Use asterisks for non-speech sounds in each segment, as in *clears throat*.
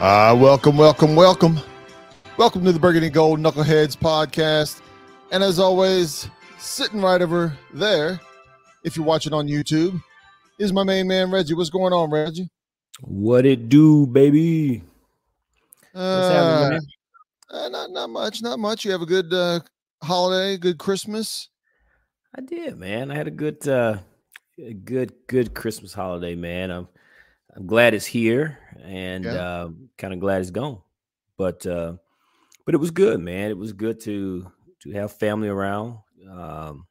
Uh, welcome, welcome, welcome. Welcome to the Burgundy Gold Knuckleheads podcast. And as always, sitting right over there, if you're watching on YouTube, is my main man, Reggie. What's going on, Reggie? What it do, baby? Uh, uh, not, not much, not much. You have a good uh, holiday, good Christmas. I did, man. I had a good, uh, a good, good Christmas holiday, man. I'm, I'm glad it's here, and Yeah. uh, kind of glad it's gone. But, uh, but it was good, man. It was good to to have family around. Um,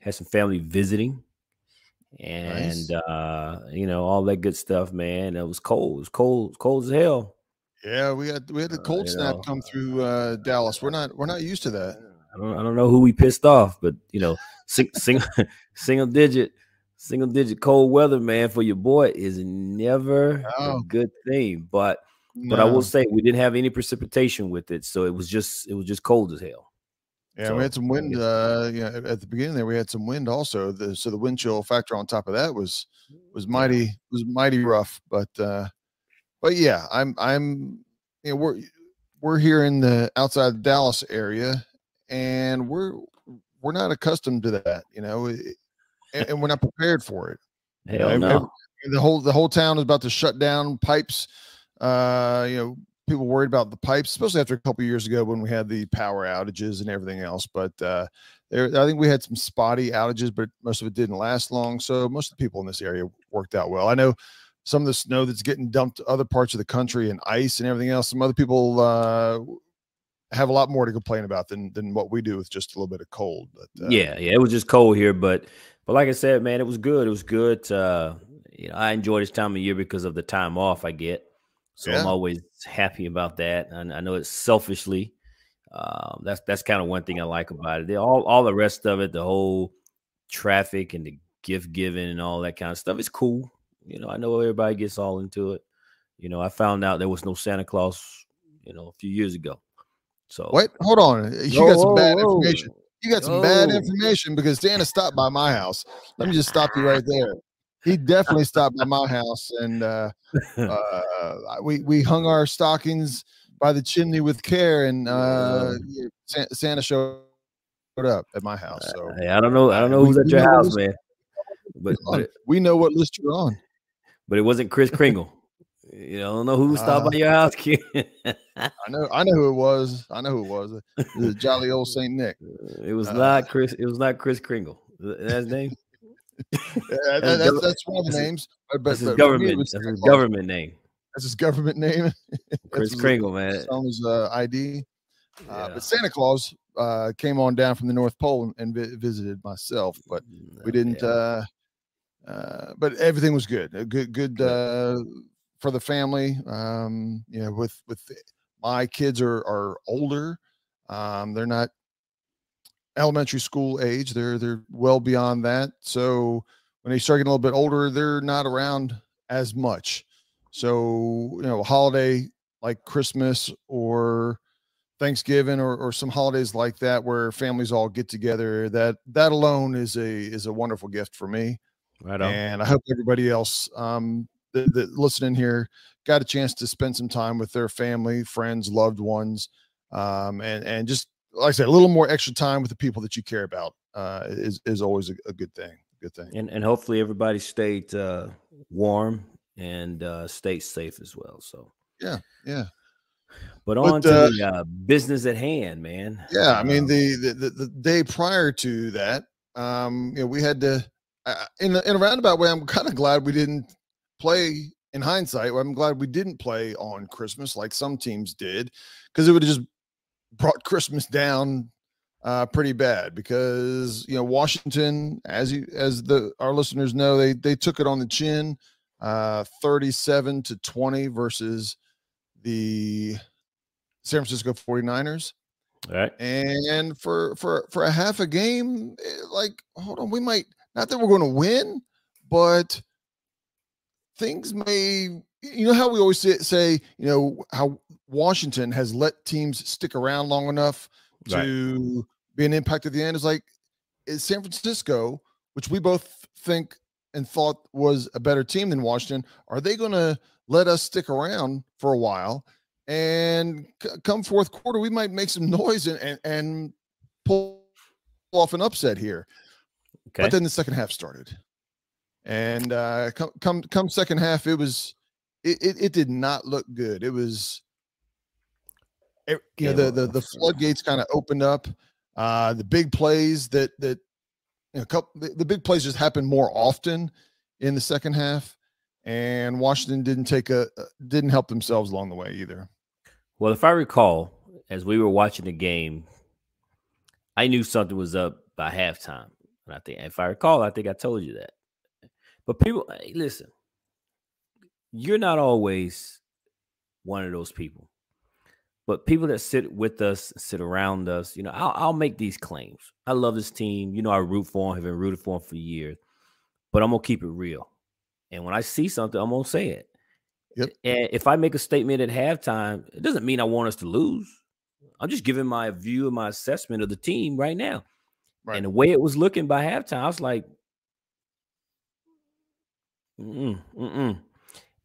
had some family visiting, and Nice. uh, you know all that good stuff, man. It was cold. It was cold, cold as hell. Yeah, we had we had a Uh, cold you snap know, come through uh, Dallas. We're not we're not used to that. I don't I don't know who we pissed off, but you know, sing, single *laughs* single digit single digit cold weather, man, for your boy is never No. a good thing. But but I will say we didn't have any precipitation with it, so it was just it was just cold as hell. Yeah, we had some wind. Uh, yeah, at the beginning there, we had some wind also. The, so the wind chill factor on top of that was was mighty was mighty rough. But uh, but yeah, I'm I'm you know we're we're here in the outside the Dallas area, and we're we're not accustomed to that, you know, it- and, and we're not prepared for it. Hell no. the whole the whole town is about to shut down pipes. Uh, you know, people worried about the pipes, especially after a couple years ago when we had the power outages and everything else. But uh, there, I think we had some spotty outages, but most of it didn't last long. So most of the people in this area worked out well. I know some of the snow that's getting dumped to other parts of the country and ice and everything else. Some other people uh, have a lot more to complain about than than what we do with just a little bit of cold. But uh, yeah, yeah, it was just cold here, but but like I said, man, it was good. It was good. Uh, you know, I enjoy this time of year because of the time off I get. So I'm always happy about that. And I know it's selfishly. Um, that's that's kind of one thing I like about it. The- All all the rest of it, the whole traffic and the gift giving and all that kind of stuff, it's cool. You know, I know everybody gets all into it. You know, I found out there was no Santa Claus, you know, a few years ago. So What? Hold on. You got some bad information. You got some bad Oh. information because Santa stopped by my house. Let me just stop you right *laughs* there. He definitely stopped by my house, and uh, *laughs* uh, we we hung our stockings by the chimney with care, and uh, Santa showed up at my house. So Hey, I don't know. I don't know We- who's at your house, man. But but we know what list you're on. but it wasn't Kris Kringle. You I don't know who stopped Uh, by your house, kid. I know I know who it was. I know who it was. *laughs* The jolly old Saint Nick. it was uh, not Chris. It was not Kris Kringle. Is that his name? *laughs* Yeah, that- That's that's, one of the his- names. But, but, That's his government. was That's his government name. That's his government name. *laughs* Kris Kringle, man. On his uh, ID. Uh, Yeah. But Santa Claus uh, came on down from the North Pole and, and vi- visited myself, but we didn't. Yeah. Uh, uh, but everything was good. A good, good Good. uh, for the family. Um, you know, with with my kids are are older. Um, they're not elementary school age. They're they're well beyond that. So when they start getting a little bit older, they're not around as much. So you know, a holiday like Christmas or Thanksgiving or, or some holidays like that where families all get together, that that alone is a is a wonderful gift for me. right on. And I hope everybody else um that, that listening here got a chance to spend some time with their family, friends, loved ones, um, and and just like I said, a little more extra time with the people that you care about uh, is is always a, a good thing. Good thing. and and hopefully everybody stayed uh, warm and uh, stayed safe as well. So Yeah, yeah. But But, on to uh, the uh, business at hand, man. Yeah, I mean Um, the, the the the day prior to that, um, you know, we had to uh, in a, in a roundabout way. I'm kind of glad we didn't play. In hindsight, I'm glad we didn't play on Christmas like some teams did, because it would have just brought *laughs* Christmas down uh, pretty bad. Because you know Washington, as you as the our listeners know, they they took it on the chin, uh, 37 to 20 versus the San Francisco 49ers. all right. And for for for a half a game, eh, like hold on, we might not that we're going to win, but things may you know how we always say, say you know how Washington has let teams stick around long enough Right. to be an impact at the end is like is San Francisco, which we both think and thought was a better team than Washington, are they going to let us stick around for a while. And c- come fourth quarter, we might make some *laughs* noise and, and, and pull off an upset here. Okay. But then the second half started. And uh, come come come second half, it was it, it, it did not look good. It was it, you know the the, the floodgates kind of opened up. Uh, the big plays that that you know, couple, the, the big plays just happened more often in the second half, and Washington didn't take a didn't help themselves along the way either. Well, if I recall, as we were watching the game, I knew something was up by halftime, and I think if I recall, I think I told you that. But people, hey, listen, you're not always one of those people. But people that sit with us, sit around us, you know, I'll, I'll make these claims. I love this team. You know, I root for them, have been rooted for them for years. But I'm gonna keep it real. And when I see something, I'm gonna say it. Yep. And if I make a statement at halftime, it doesn't mean I want us to lose. I'm just giving my view and my assessment of the team right now. Right. And the way it was looking by halftime, I was like, mm-mm, mm-mm.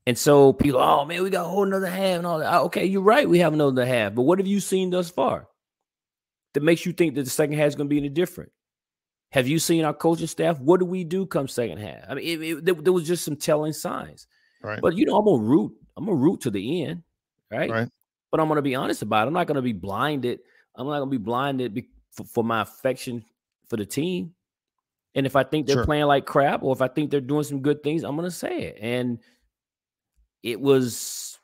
And so people, oh man, we got a whole another half and all that. Ah, okay, you're right. We have another half. But what have you seen thus far that makes you think that the second half is going to be any different? Have you seen our coaching staff? What do we do come second half? I mean, it, it, there, there, was just some telling signs. Right. But you know, I'm gonna root. I'm gonna root to the end, right? Right. But I'm gonna be honest about it. I'm not gonna be blinded. I'm not gonna be blinded be, for, for, my affection for the team. And if I think they're sure. playing like crap, or if I think they're doing some good things, I'm gonna say it. And it was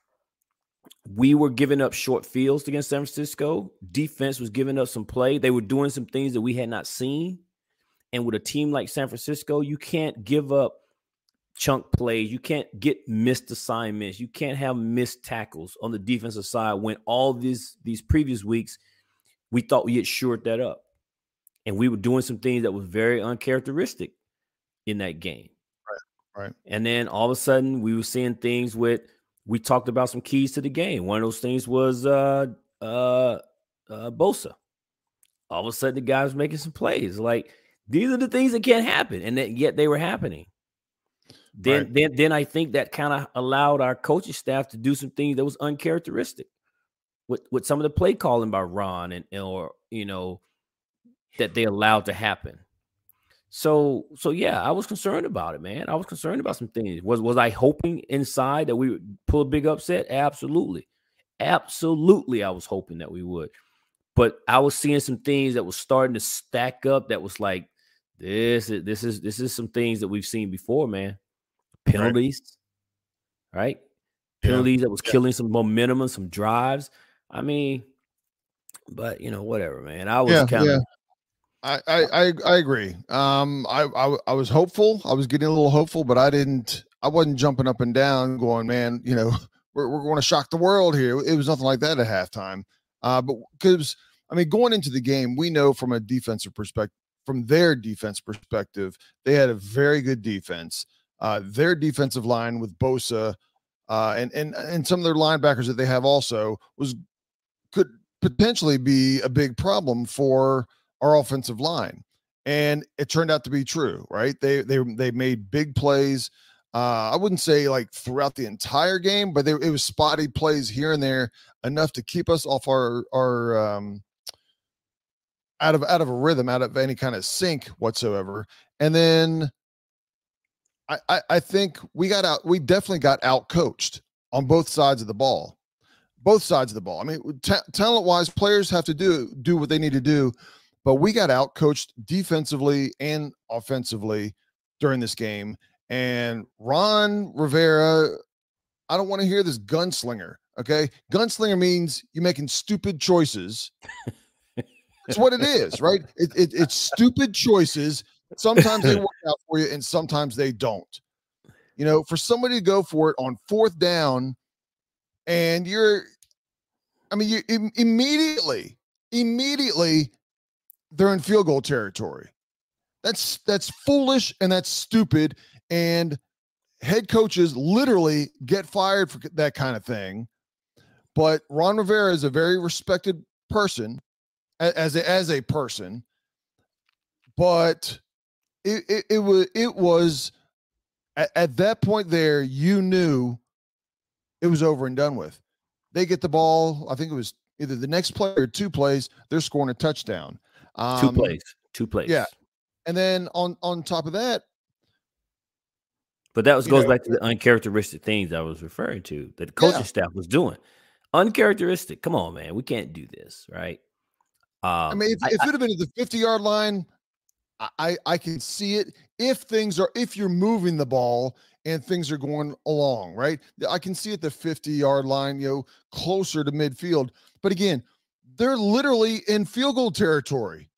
we were giving up short fields against San Francisco. Defense was giving up some play. They were doing some things that we had not seen. And with a team like San Francisco, you can't give up chunk plays. You can't get missed assignments. You can't have missed tackles on the defensive side when all these these previous weeks we thought we had shored that up. And we were doing some things that was very uncharacteristic in that game. Right. And then all of a sudden we were seeing things with we talked about some keys to the game. One of those things was uh uh uh Bosa. All of a sudden the guy was making some plays. Like these are the things that can't happen, and that yet they were happening. Then right. then then I think that kind of allowed our coaching staff to do some things that was uncharacteristic with with some of the play calling by Ron and or you know that they allowed to happen. So, so yeah, I was concerned about it, man. I was concerned about some things. Was was I hoping inside that we would pull a big upset? Absolutely, absolutely. I was hoping that we would, but I was seeing some things that was starting to stack up. That was like, this is this is this is some things that we've seen before, man. Penalties, right? right? Penalties yeah. that was yeah. killing some momentum and some drives. I mean, but you know, whatever, man. I was yeah, kind of I, I I agree. Um, I, I I was hopeful. I was getting a little hopeful, but I didn't. I wasn't jumping up and down, going, "Man, you know, *laughs* we're we're going to shock the world here." It was nothing like that at halftime. Uh, but because I mean, going into the game, we know from a defensive perspective, from their defense perspective, they had a very good defense. Uh, their defensive line with Bosa, uh, and and and some of their linebackers that they have also was could potentially be a big problem for our offensive line. And it turned out to be true, right? They they they made big plays. Uh, I wouldn't say like throughout the entire game, but they, it was spotty plays here and there enough to keep us off our our um, out of out of a rhythm, out of any kind of sync whatsoever. And then I, I, I think we got out. We definitely got out coached on both sides of the ball, both sides of the ball. I mean, t- talent wise, players have to do do what they need to do but we got out coached defensively and offensively during this game. And Ron Rivera, I don't want to hear this gunslinger. Okay. Gunslinger means you're making stupid choices. That's what it is, right? It, it, it's stupid choices. Sometimes they work out for you and sometimes they don't. You know, for somebody to go for it on fourth down and you're, I mean, you immediately, immediately they're in field goal territory. That's that's foolish and that's stupid. And head coaches literally get fired for that kind of thing. But Ron Rivera is a very respected person as a, as a person. But it, it, it was it was at, at that point there you knew it was over and done with. They get the ball. I think it was either the next play or two plays. They're scoring a touchdown. Um, two plays. Two plays. Yeah. And then on on top of that, but that was goes know, back to the uncharacteristic things I was referring to that the coaching yeah. staff was doing. Uncharacteristic. Come on, man. We can't do this, right? Um, I mean, if, I, if it had been at the 50 yard line, I, I can see it. If things are, if you're moving the ball and things are going along, right? I can see at the 50 yard line, you know, closer to midfield. But again, they're literally in field goal territory.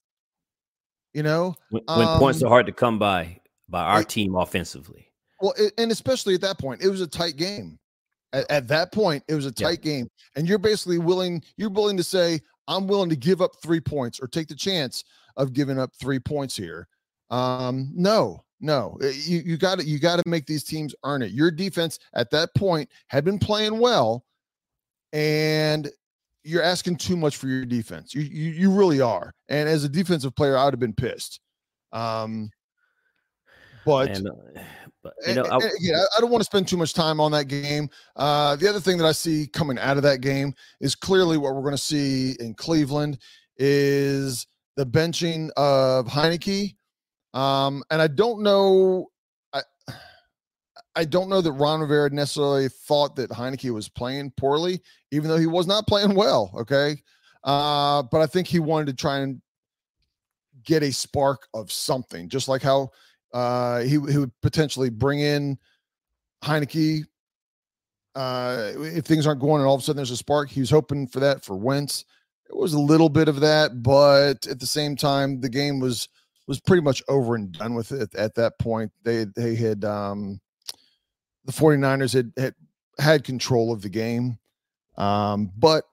You know, when, when um, points are hard to come by by our team offensively. Well, and especially at that point, it was a tight game. At, at that point, it was a tight yeah. game, and you're basically willing. You're willing to say, "I'm willing to give up three points or take the chance of giving up three points here." Um, no, no, eh, you you got to you got to make these teams earn it. Your defense at that point had been playing well, and you're asking too much for your defense. You you, you really are. And as a defensive player, I would have been pissed. Um, but, and, uh, but you know, I, again, I, I don't want to spend too much time on that game. Uh, the other thing that I see coming out of that game is clearly what we're going to see in Cleveland is the benching of Heinicke. Um, and I don't know. I don't know that Ron Rivera necessarily thought that Heinicke was playing poorly, even though he was not playing well. Okay. Uh, but I think he wanted to try and get a spark of something, just like how uh, he, he would potentially bring in Heinicke uh, if things aren't going and all of a sudden there's a spark. He was hoping for that for Wentz. It was a little bit of that, but at the same time, the game was was pretty much over and done with it at that point. They they had um, the 49ers had, had had control of the game. Um, but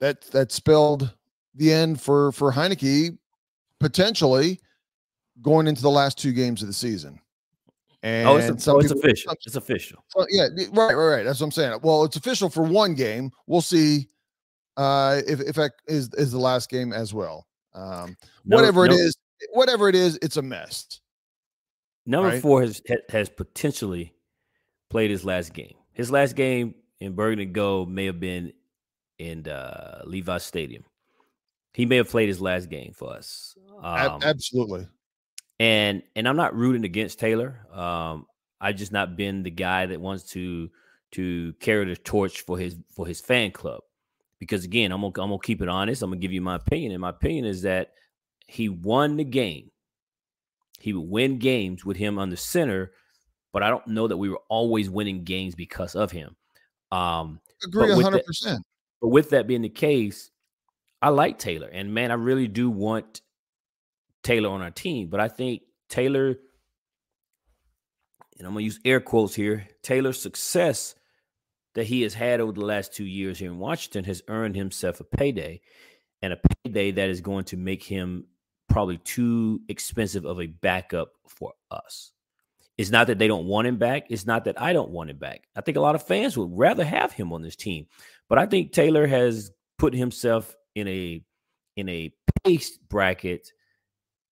that that spelled the end for for Heinicke potentially going into the last two games of the season. And oh, it's, a, oh, it's people, official. It's official. So, yeah, right, right, right. That's what I'm saying. Well, it's official for one game. We'll see uh, if if that is is the last game as well. Um, no, whatever no. it is, whatever it is, it's a mess. Number right? four has has potentially played his last game. His last game in Burgundy and Gold may have been in uh, Levi Stadium. He may have played his last game for us. Um, Absolutely and and I'm not rooting against Taylor. Um, I've just not been the guy that wants to to carry the torch for his for his fan club. Because again, I'm gonna I'm gonna keep it honest. I'm gonna give you my opinion, and my opinion is that he won the game. He would win games with him on the center, but I don't know that we were always winning games because of him. Um, Agree, hundred percent. But with that being the case, I like Taylor, and man, I really do want Taylor on our team. But I think Taylor, and I'm gonna use air quotes here, Taylor's success that he has had over the last two years here in Washington has earned himself a payday, and a payday that is going to make him probably too expensive of a backup for us. It's not that they don't want him back. It's not that I don't want him back. I think a lot of fans would rather have him on this team. But I think Taylor has put himself in a in a pace bracket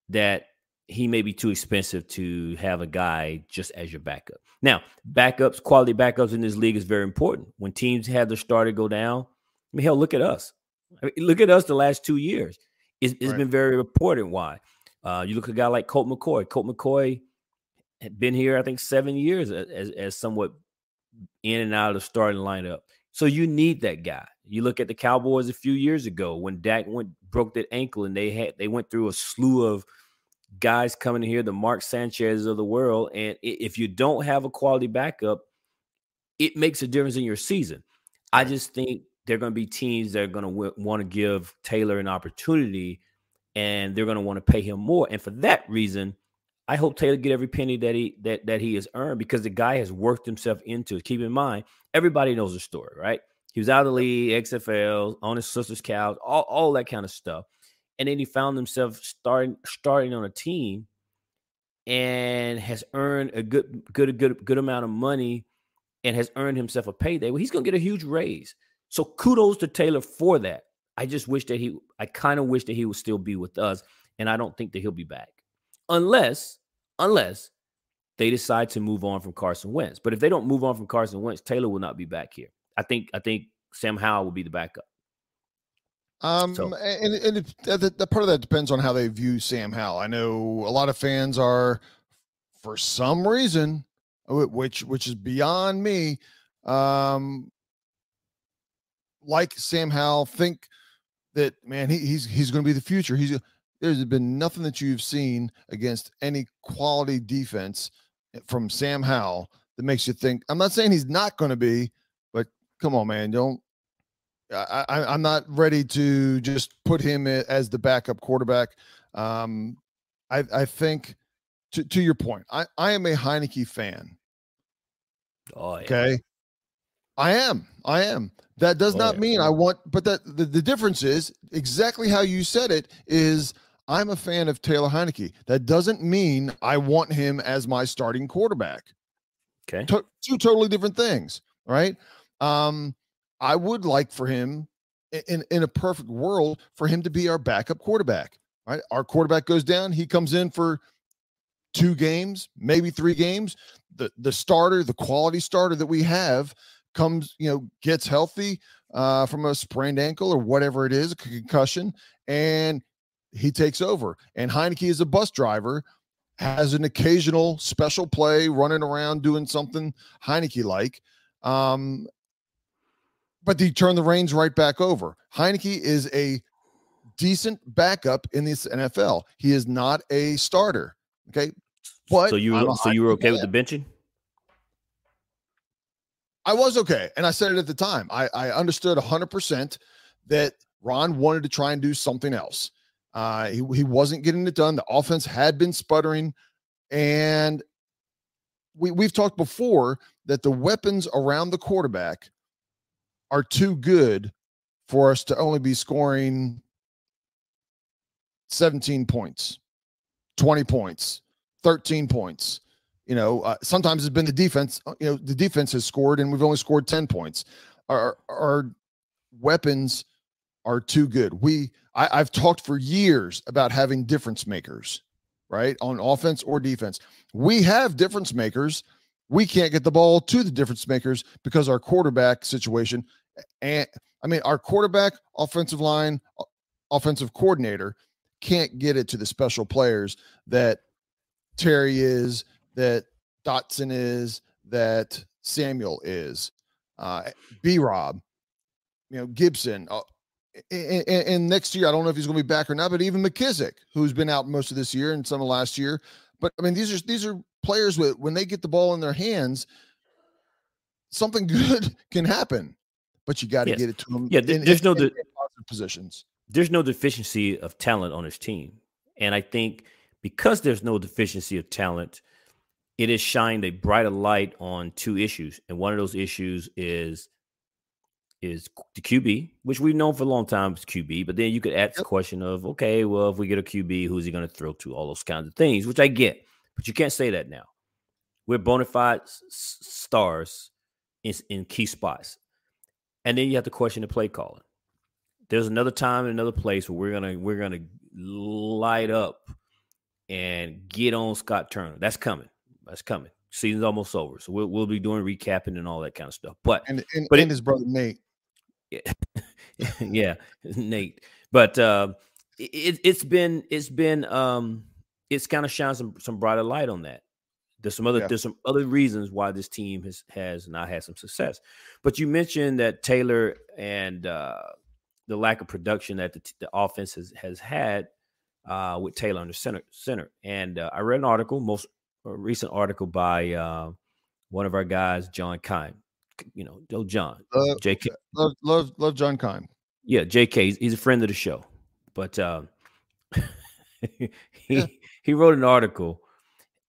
that he may be too expensive to have a guy just as your backup. Now, backups, quality backups in this league is very important. When teams have their starter go down, I mean, hell, look at us. I mean, look at us the last two years. it's, it's right. been very important. Why? Uh, you look at a guy like Colt McCoy. Colt McCoy had been here, I think, seven years as, as somewhat in and out of the starting lineup. So you need that guy. You look at the Cowboys a few years ago when Dak went broke that ankle and they had they went through a slew of guys coming here, the Mark Sanchez of the world. And if you don't have a quality backup, it makes a difference in your season. I just think they're going to be teams that are going to w- want to give Taylor an opportunity and they're going to want to pay him more. And for that reason, I hope Taylor get every penny that he that that he has earned because the guy has worked himself into it. Keep in mind, everybody knows the story, right? He was out of the league, XFL, on his sister's couch, all, all that kind of stuff and then he found himself starting starting on a team and has earned a good good good good amount of money and has earned himself a payday. Well, he's going to get a huge raise. So kudos to Taylor for that. I just wish that he I kind of wish that he would still be with us and I don't think that he'll be back. Unless unless they decide to move on from Carson Wentz. But if they don't move on from Carson Wentz, Taylor will not be back here. I think I think Sam Howell will be the backup. Um, so. and, and it, the, the part of that depends on how they view Sam Howell. I know a lot of fans are, for some reason, which which is beyond me, um, like Sam Howell, think that man, he, he's he's going to be the future. He's there's been nothing that you've seen against any quality defense from Sam Howell that makes you think. I'm not saying he's not going to be, but come on, man, don't. I, I, am not ready to just put him as the backup quarterback. Um, I, I think, to, to your point, I, I am a Heinicke fan. Oh, yeah. Okay. I am. I am. That does oh, not yeah. mean I want, but that the, the difference is exactly how you said it is I'm a fan of Taylor Heinicke. That doesn't mean I want him as my starting quarterback. Okay. To- two totally different things, right? Um, I would like for him in, in a perfect world for him to be our backup quarterback. Right. Our quarterback goes down, he comes in for two games, maybe three games. The the starter, the quality starter that we have comes, you know, gets healthy uh, from a sprained ankle or whatever it is, a concussion, and he takes over. And Heinicke is a bus driver, has an occasional special play running around doing something Heinicke like. Um, but he turned the reins right back over. Heinicke is a decent backup in this NFL. He is not a starter. Okay. But so you so you were okay with the benching? I was okay. And I said it at the time. I, I understood 100% that Ron wanted to try and do something else. Uh, he, he wasn't getting it done. The offense had been sputtering. And we, we've talked before that the weapons around the quarterback are too good for us to only be scoring 17 points, 20 points, 13 points. You know, uh, sometimes it's been the defense. Uh, you know, the defense has scored, and we've only scored 10 points. Our, our weapons are too good. We I, I've talked for years about having difference makers, right? On offense or defense. We have difference makers. We can't get the ball to the difference makers because our quarterback situation and I mean our quarterback, offensive line, offensive coordinator can't get it to the special players that Terry is, that Dotson is, that Samuel is, uh, B Rob, you know, Gibson, uh, and, and, next year, I don't know if he's going to be back or not, but even McKissic, who's been out most of this year and some of last year. But I mean, these are these are players with when they get the ball in their hands, something *laughs* good can happen. But you got to yes. get it to them. Yeah, in, there's in, no de- positions. There's no deficiency of talent on his team, and I think because there's no deficiency of talent, it has shined a brighter light on two issues, and one of those issues is is the QB, which we've known for a long time is QB. But then you could ask yep. the question of, okay, well, if we get a QB, who's he going to throw to? All those kinds of things, which I get, but you can't say that now. We're bona fide s- stars in, in key spots, and then you have to question the play calling. There's another time and another place where we're gonna we're gonna light up and get on Scott Turner. That's coming. That's coming. Season's almost over, so we'll we'll be doing recapping and all that kind of stuff. But and and, but and it, his brother Nate *laughs* yeah, Nate. But uh, it, it's been it's been um, it's kind of shine some some brighter light on that. There's some other yeah. there's some other reasons why this team has has not had some success. But you mentioned that Taylor and uh, the lack of production that the, the offense has has had uh, with Taylor under center center. And uh, I read an article, most recent article by uh, one of our guys, John Keim, you know, Joe John, uh, J.K. Love, love, love John Keim. Yeah, J.K. He's, he's, a friend of the show, but uh, *laughs* he yeah. he wrote an article,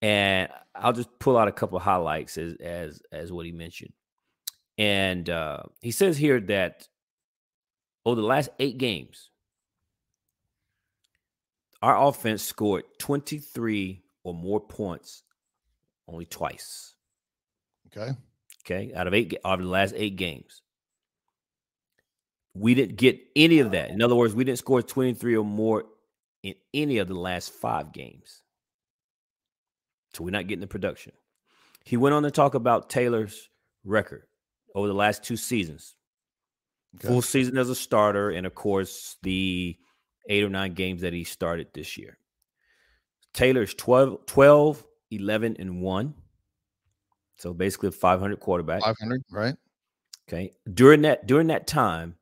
and I'll just pull out a couple of highlights as as as what he mentioned, and uh, he says here that over the last eight games, our offense scored twenty three or more points only twice. Okay. Okay, out of eight out of the last eight games, we didn't get any of that. In other words, we didn't score twenty three or more in any of the last five games. So we're not getting the production. He went on to talk about Taylor's record over the last two seasons. Okay. Full season as a starter, and of course, the eight or nine games that he started this year. Taylor's 12, 12 11, and 1. So basically a 500 quarterback. 500, right? Okay. During that during that time,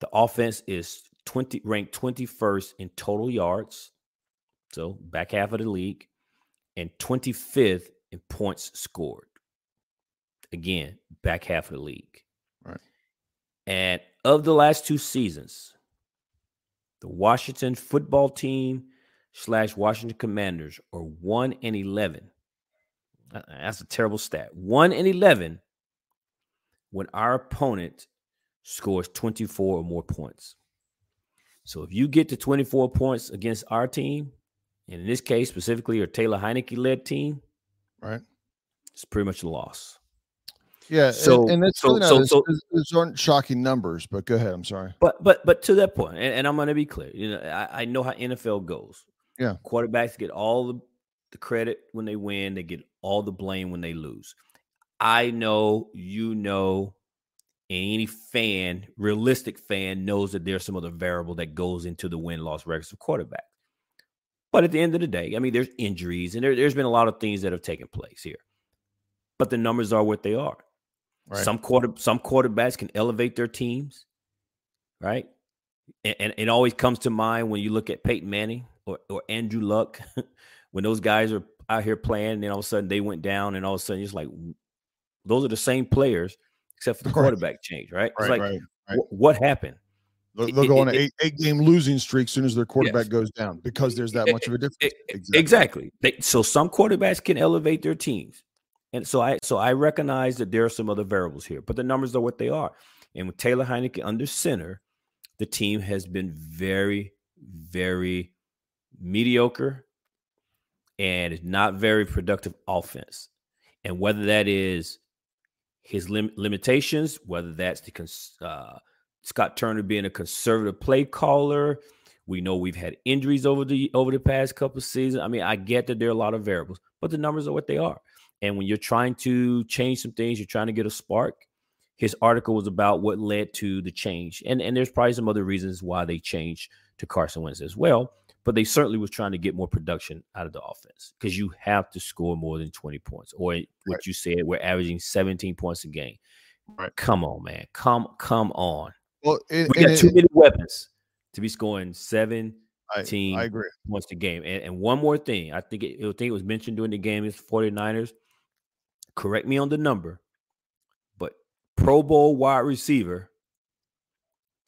the offense is 20 ranked 21st in total yards. So back half of the league and 25th in points scored. Again, back half of the league. Right. And of the last two seasons, the Washington football team slash Washington Commanders are 1 and 11. Uh, that's a terrible stat. 1 in 11 when our opponent scores 24 or more points. So if you get to 24 points against our team, and in this case specifically a Taylor Heinicke led team, right, it's pretty much a loss. Yeah, so and, and it's so, so, so, those aren't shocking numbers, but go ahead. I'm sorry, but but but to that point, and, and I'm going to be clear. You know, I, I know how NFL goes. Yeah, quarterbacks get all the, the credit when they win; they get all the blame when they lose. I know, you know, and any fan, realistic fan, knows that there's some other variable that goes into the win loss records of quarterback. But at the end of the day, I mean, there's injuries and there, has been a lot of things that have taken place here. But the numbers are what they are. Right. Some quarter some quarterbacks can elevate their teams, right? And, and, it always comes to mind when you look at Peyton Manning or, or Andrew Luck, *laughs* when those guys are out here playing, and then all of a sudden they went down, and all of a sudden it's like those are the same players except for the quarterback right. change, right? It's right, like right, wh- what happened? They'll, they'll go on an eight, eight game losing streak as soon as their quarterback yes. goes down because there's that much of a difference. Exactly. exactly. They, so some quarterbacks can elevate their teams, and so I so I recognize that there are some other variables here, but the numbers are what they are. And with Taylor Heinicke under center, the team has been very, very mediocre and not very productive offense. And whether that is his lim- limitations, whether that's the cons- uh, Scott Turner being a conservative play caller. We know we've had injuries over the over the past couple seasons. I mean, I get that there are a lot of variables, but the numbers are what they are. And when you're trying to change some things, you're trying to get a spark. His article was about what led to the change, and and there's probably some other reasons why they changed to Carson Wentz as well but they certainly was trying to get more production out of the offense because you have to score more than 20 points or what right. you said we're averaging 17 points a game. Right. Come on man. Come come on. Well it, we got too it, many weapons to be scoring 17 I, I agree. points a game and, and one more thing i think it, I think it was mentioned during the game is 49ers correct me on the number but pro bowl wide receiver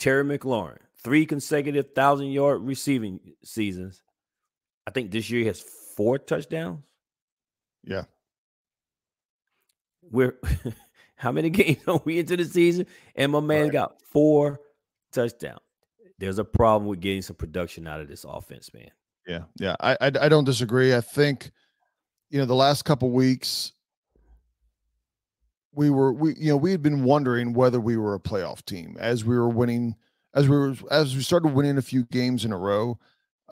terry mclaurin three consecutive thousand yard receiving seasons. I think this year he has four touchdowns. Yeah. We're *laughs* how many *laughs* games are we into the season? And my man right. got four touchdowns. There's a problem with getting some production out of this offense, man. Yeah, yeah. I I, I don't disagree. I think you know the last couple weeks we were we you know we had been wondering whether we were a playoff team as we were winning as we were as we started winning a few games in a row,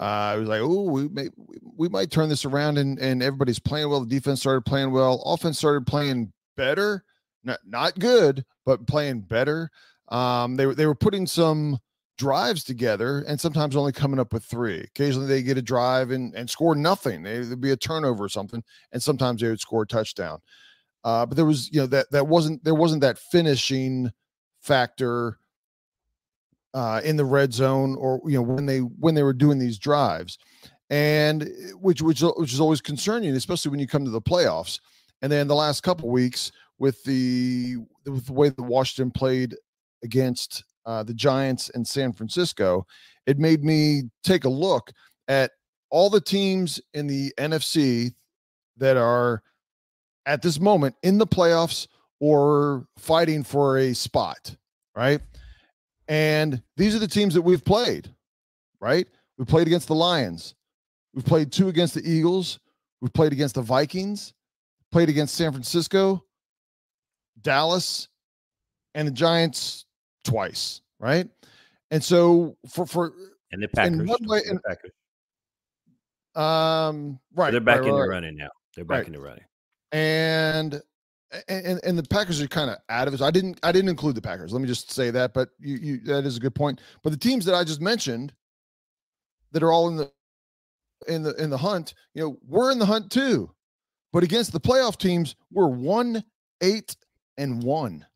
uh, I was like, oh, we may we might turn this around, and and everybody's playing well. The defense started playing well. Offense started playing better, not not good, but playing better. Um, they were they were putting some drives together, and sometimes only coming up with three. Occasionally, they get a drive and and score nothing. There'd be a turnover or something, and sometimes they would score a touchdown. Uh, but there was you know that that wasn't there wasn't that finishing factor uh, in the red zone or you know when they when they were doing these drives. And which which which is always concerning especially when you come to the playoffs. And then the last couple weeks with the with the way that Washington played against uh, the Giants and San Francisco it made me take a look at all the teams in the NFC that are at this moment in the playoffs or fighting for a spot right and these are the teams that we've played, right? We played against the Lions. We've played two against the Eagles. We've played against the Vikings, played against San Francisco, Dallas, and the Giants twice, right? And so for for and the Packers, in one way, in, um, right, they're back right, in right, the running now. They're back right. in the running. and and and the Packers are kind of out of it. I didn't I didn't include the Packers. Let me just say that, but you, you that is a good point. But the teams that I just mentioned that are all in the in the in the hunt, you know, we're in the hunt too. But against the playoff teams, we're one eight and one.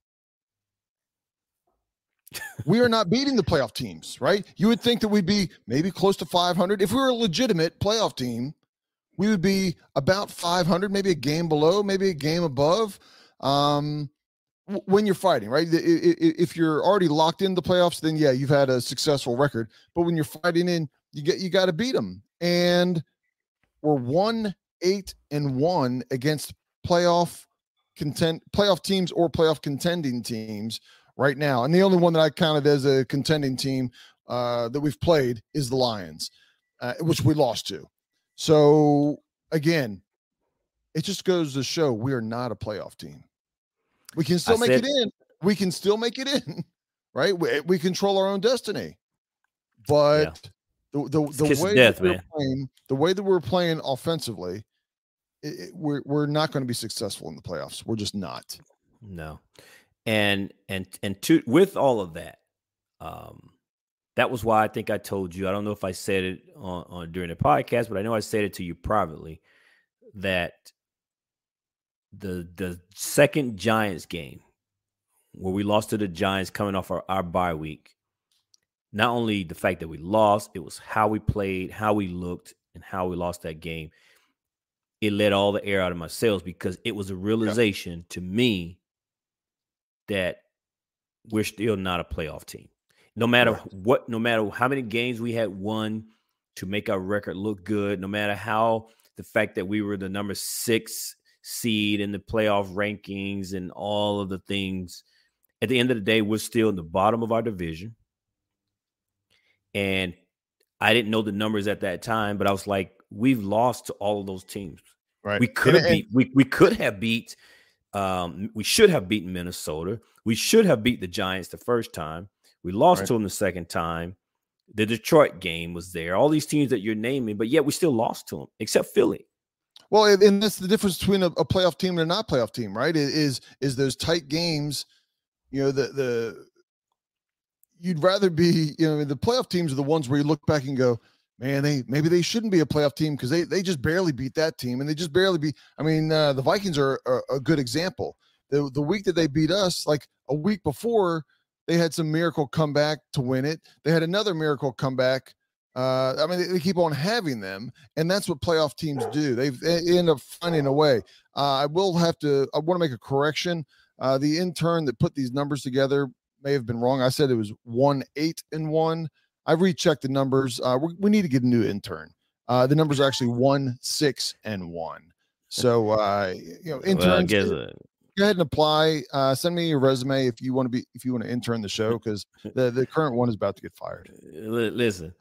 we are not beating the playoff teams, right? You would think that we'd be maybe close to 500 if we were a legitimate playoff team we would be about 500, maybe a game below, maybe a game above. Um, when you're fighting, right? If you're already locked in the playoffs, then yeah, you've had a successful record. But when you're fighting in, you get you got to beat them. And we're one eight and one against playoff content playoff teams or playoff contending teams right now. And the only one that I counted as a contending team uh, that we've played is the Lions, uh, which we lost to. So again, it just goes to show we are not a playoff team. We can still I make said, it in. We can still make it in, *laughs* right? We, we control our own destiny. But yeah. the the, the way death, that we're playing, the way that we're playing offensively, it, it, we're we're not going to be successful in the playoffs. We're just not. No, and and and to with all of that, um, that was why I think I told you. I don't know if I said it on, on during the podcast, but I know I said it to you privately that the the second Giants game where we lost to the Giants coming off our, our bye week, not only the fact that we lost, it was how we played, how we looked, and how we lost that game. It let all the air out of my sails because it was a realization yeah. to me that we're still not a playoff team no matter right. what, no matter how many games we had won to make our record look good, no matter how the fact that we were the number six seed in the playoff rankings and all of the things, at the end of the day, we're still in the bottom of our division. And I didn't know the numbers at that time, but I was like, we've lost to all of those teams. Right. We could have beat we, we could have beat um we should have beaten Minnesota. We should have beat the Giants the first time. We lost right. to them the second time. The Detroit game was there. All these teams that you're naming, but yet we still lost to them, except Philly. Well, and that's the difference between a, a playoff team and a not playoff team, right? Is is those tight games? You know, the the you'd rather be, you know, the playoff teams are the ones where you look back and go, man, they maybe they shouldn't be a playoff team because they they just barely beat that team and they just barely beat. I mean, uh, the Vikings are, are a good example. The the week that they beat us, like a week before, they had some miracle comeback to win it. They had another miracle comeback. Uh, I mean, they, they, keep on having them, and that's what playoff teams do. They've, they end up finding a way. Uh, I will have to. I want to make a correction. Uh, the intern that put these numbers together may have been wrong. I said it was one eight and one. I rechecked the numbers. Uh, we need to get a new intern. Uh, the numbers are actually one six and one. So *laughs* uh, you know, interns. Well, go ahead and apply. Uh, send me your resume if you want to be if you want to intern the show because *laughs* the the current one is about to get fired. Listen,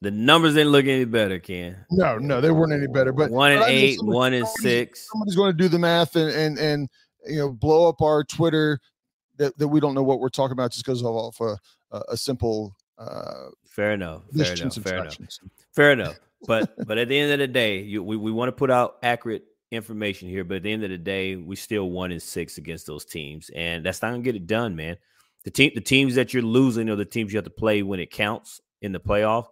the numbers didn't look any better, Ken. No, no, they weren't any better. But one and eight, somebody, one and six. Somebody's going to do the math and and and you know blow up our Twitter that, that we don't know what we're talking about just because of a, a, a simple. Uh, fair enough. Fair enough. Fair enough. Fair enough. But but at the end of the day, you, we, we want to put out accurate information here, but at the end of the day, we still one in six against those teams, and that's not gonna get it done, man. The team, the teams that you're losing, are the teams you have to play when it counts in the playoff.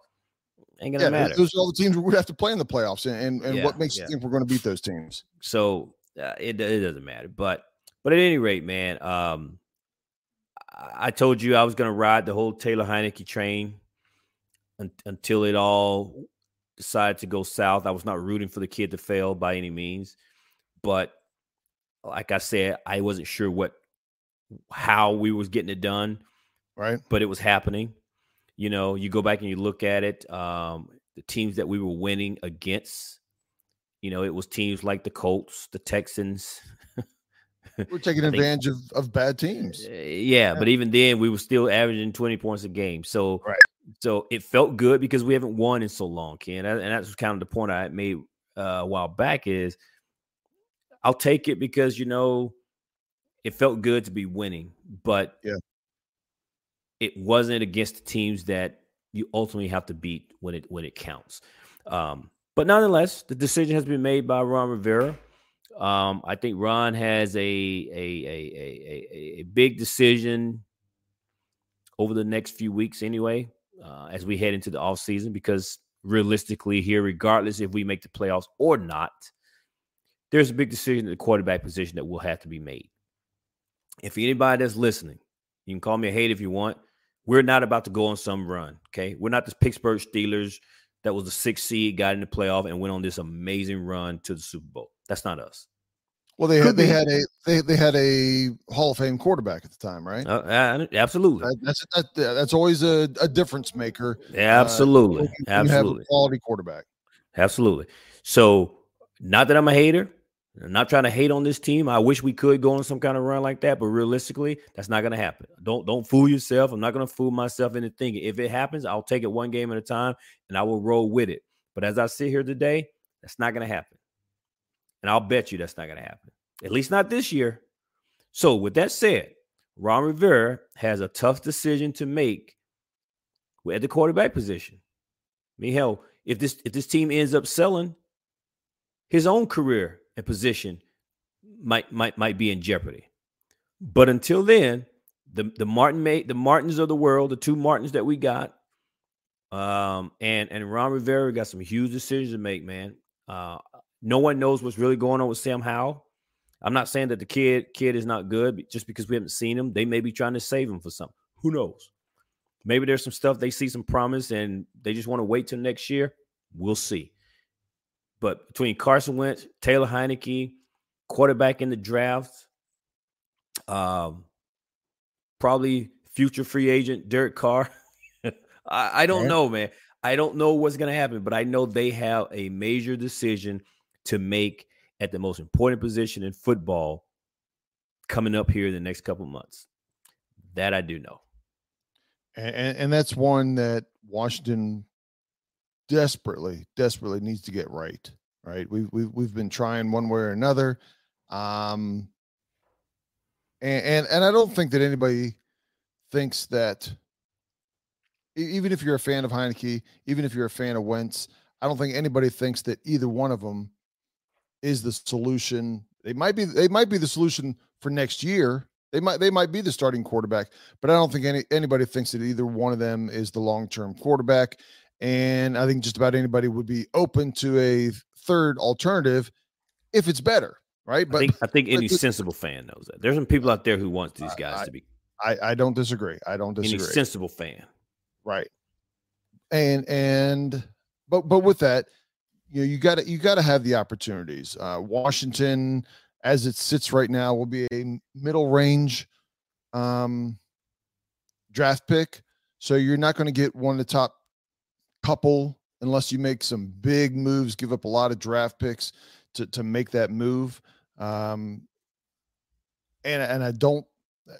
Ain't gonna yeah, matter. Those are all the teams we have to play in the playoffs, and and, yeah, what makes yeah. you think we're to beat those teams? So uh, it it doesn't matter, but but at any rate, man, um, I told you I was to ride the whole Taylor Heinicke train un- until it all decided to go south. I was not rooting for the kid to fail by any means, but like I said, I wasn't sure what how we was getting it done. Right. But it was happening. You know, you go back and you look at it, um, the teams that we were winning against, you know, it was teams like the Colts, the Texans. *laughs* we're taking advantage of, of bad teams. Yeah, yeah, but even then we were still averaging 20 points a game. So right. So it felt good because we haven't won in so long, Ken. And that's kind of the point I made uh, a while back is I'll take it because you know it felt good to be winning, but yeah, it wasn't against the teams that you ultimately have to beat when it when it counts. Um, but nonetheless, the decision has been made by Ron Rivera. Um, I think Ron has a a, a a a big decision over the next few weeks anyway, uh, as we head into the off season, because realistically here, regardless if we make the playoffs or not, there's a big decision at the quarterback position that will have to be made. If anybody that's listening, you can call me a hate if you want. We're not about to go on some run. Okay. We're not the Pittsburgh Steelers that was the sixth seed, got in the playoff, and went on this amazing run to the Super Bowl. That's not us. Well, they had they had a they, they had a Hall of Fame quarterback at the time, right? Uh, uh absolutely. That, that's that, that's always a, a difference maker. Absolutely, uh, absolutely. quality quarterback. Absolutely. So, not that I'm a hater. I'm not trying to hate on this team. I wish we could go on some kind of run like that, but realistically, that's not going to happen. Don't don't fool yourself. I'm not going to fool myself into thinking if it happens, I'll take it one game at a time and I will roll with it. But as I sit here today, that's not going to happen. And I'll bet you that's not going to happen. At least not this year. So, with that said, Ron Rivera has a tough decision to make at the quarterback position. I mean, hell, if this if this team ends up selling his own career and position might might might be in jeopardy. But until then, the the Martin made the Martins of the world, the two Martins that we got, um, and and Ron Rivera got some huge decisions to make, man. Uh, no one knows what's really going on with Sam Howell. I'm not saying that the kid kid is not good just because we haven't seen him. They may be trying to save him for something. Who knows? Maybe there's some stuff they see some promise and they just want to wait till next year. We'll see. But between Carson Wentz, Taylor Heinicke, quarterback in the draft, um, probably future free agent Derek Carr. *laughs* I, I, don't yeah. know, man. I don't know what's going to happen, but I know they have a major decision to make at the most important position in football coming up here in the next couple months. That I do know. And, and that's one that Washington desperately, desperately needs to get right. Right. We've we've we've been trying one way or another. Um and and, and I don't think that anybody thinks that even if you're a fan of Heinicke, even if you're a fan of Wentz, I don't think anybody thinks that either one of them is the solution. They might be they might be the solution for next year. They might they might be the starting quarterback, but I don't think any anybody thinks that either one of them is the long-term quarterback. And I think just about anybody would be open to a third alternative if it's better, right? But I think, I think any but, sensible fan knows that. There's some people out there who want these guys I, to be. I, I don't disagree. I don't disagree. Any sensible fan, right? And and but but with that, you know, you got to you got to have the opportunities. Uh, Washington, as it sits right now, will be a middle range um, draft pick. So you're not going to get one of the top couple unless you make some big moves, give up a lot of draft picks to to make that move. Um, and and I don't.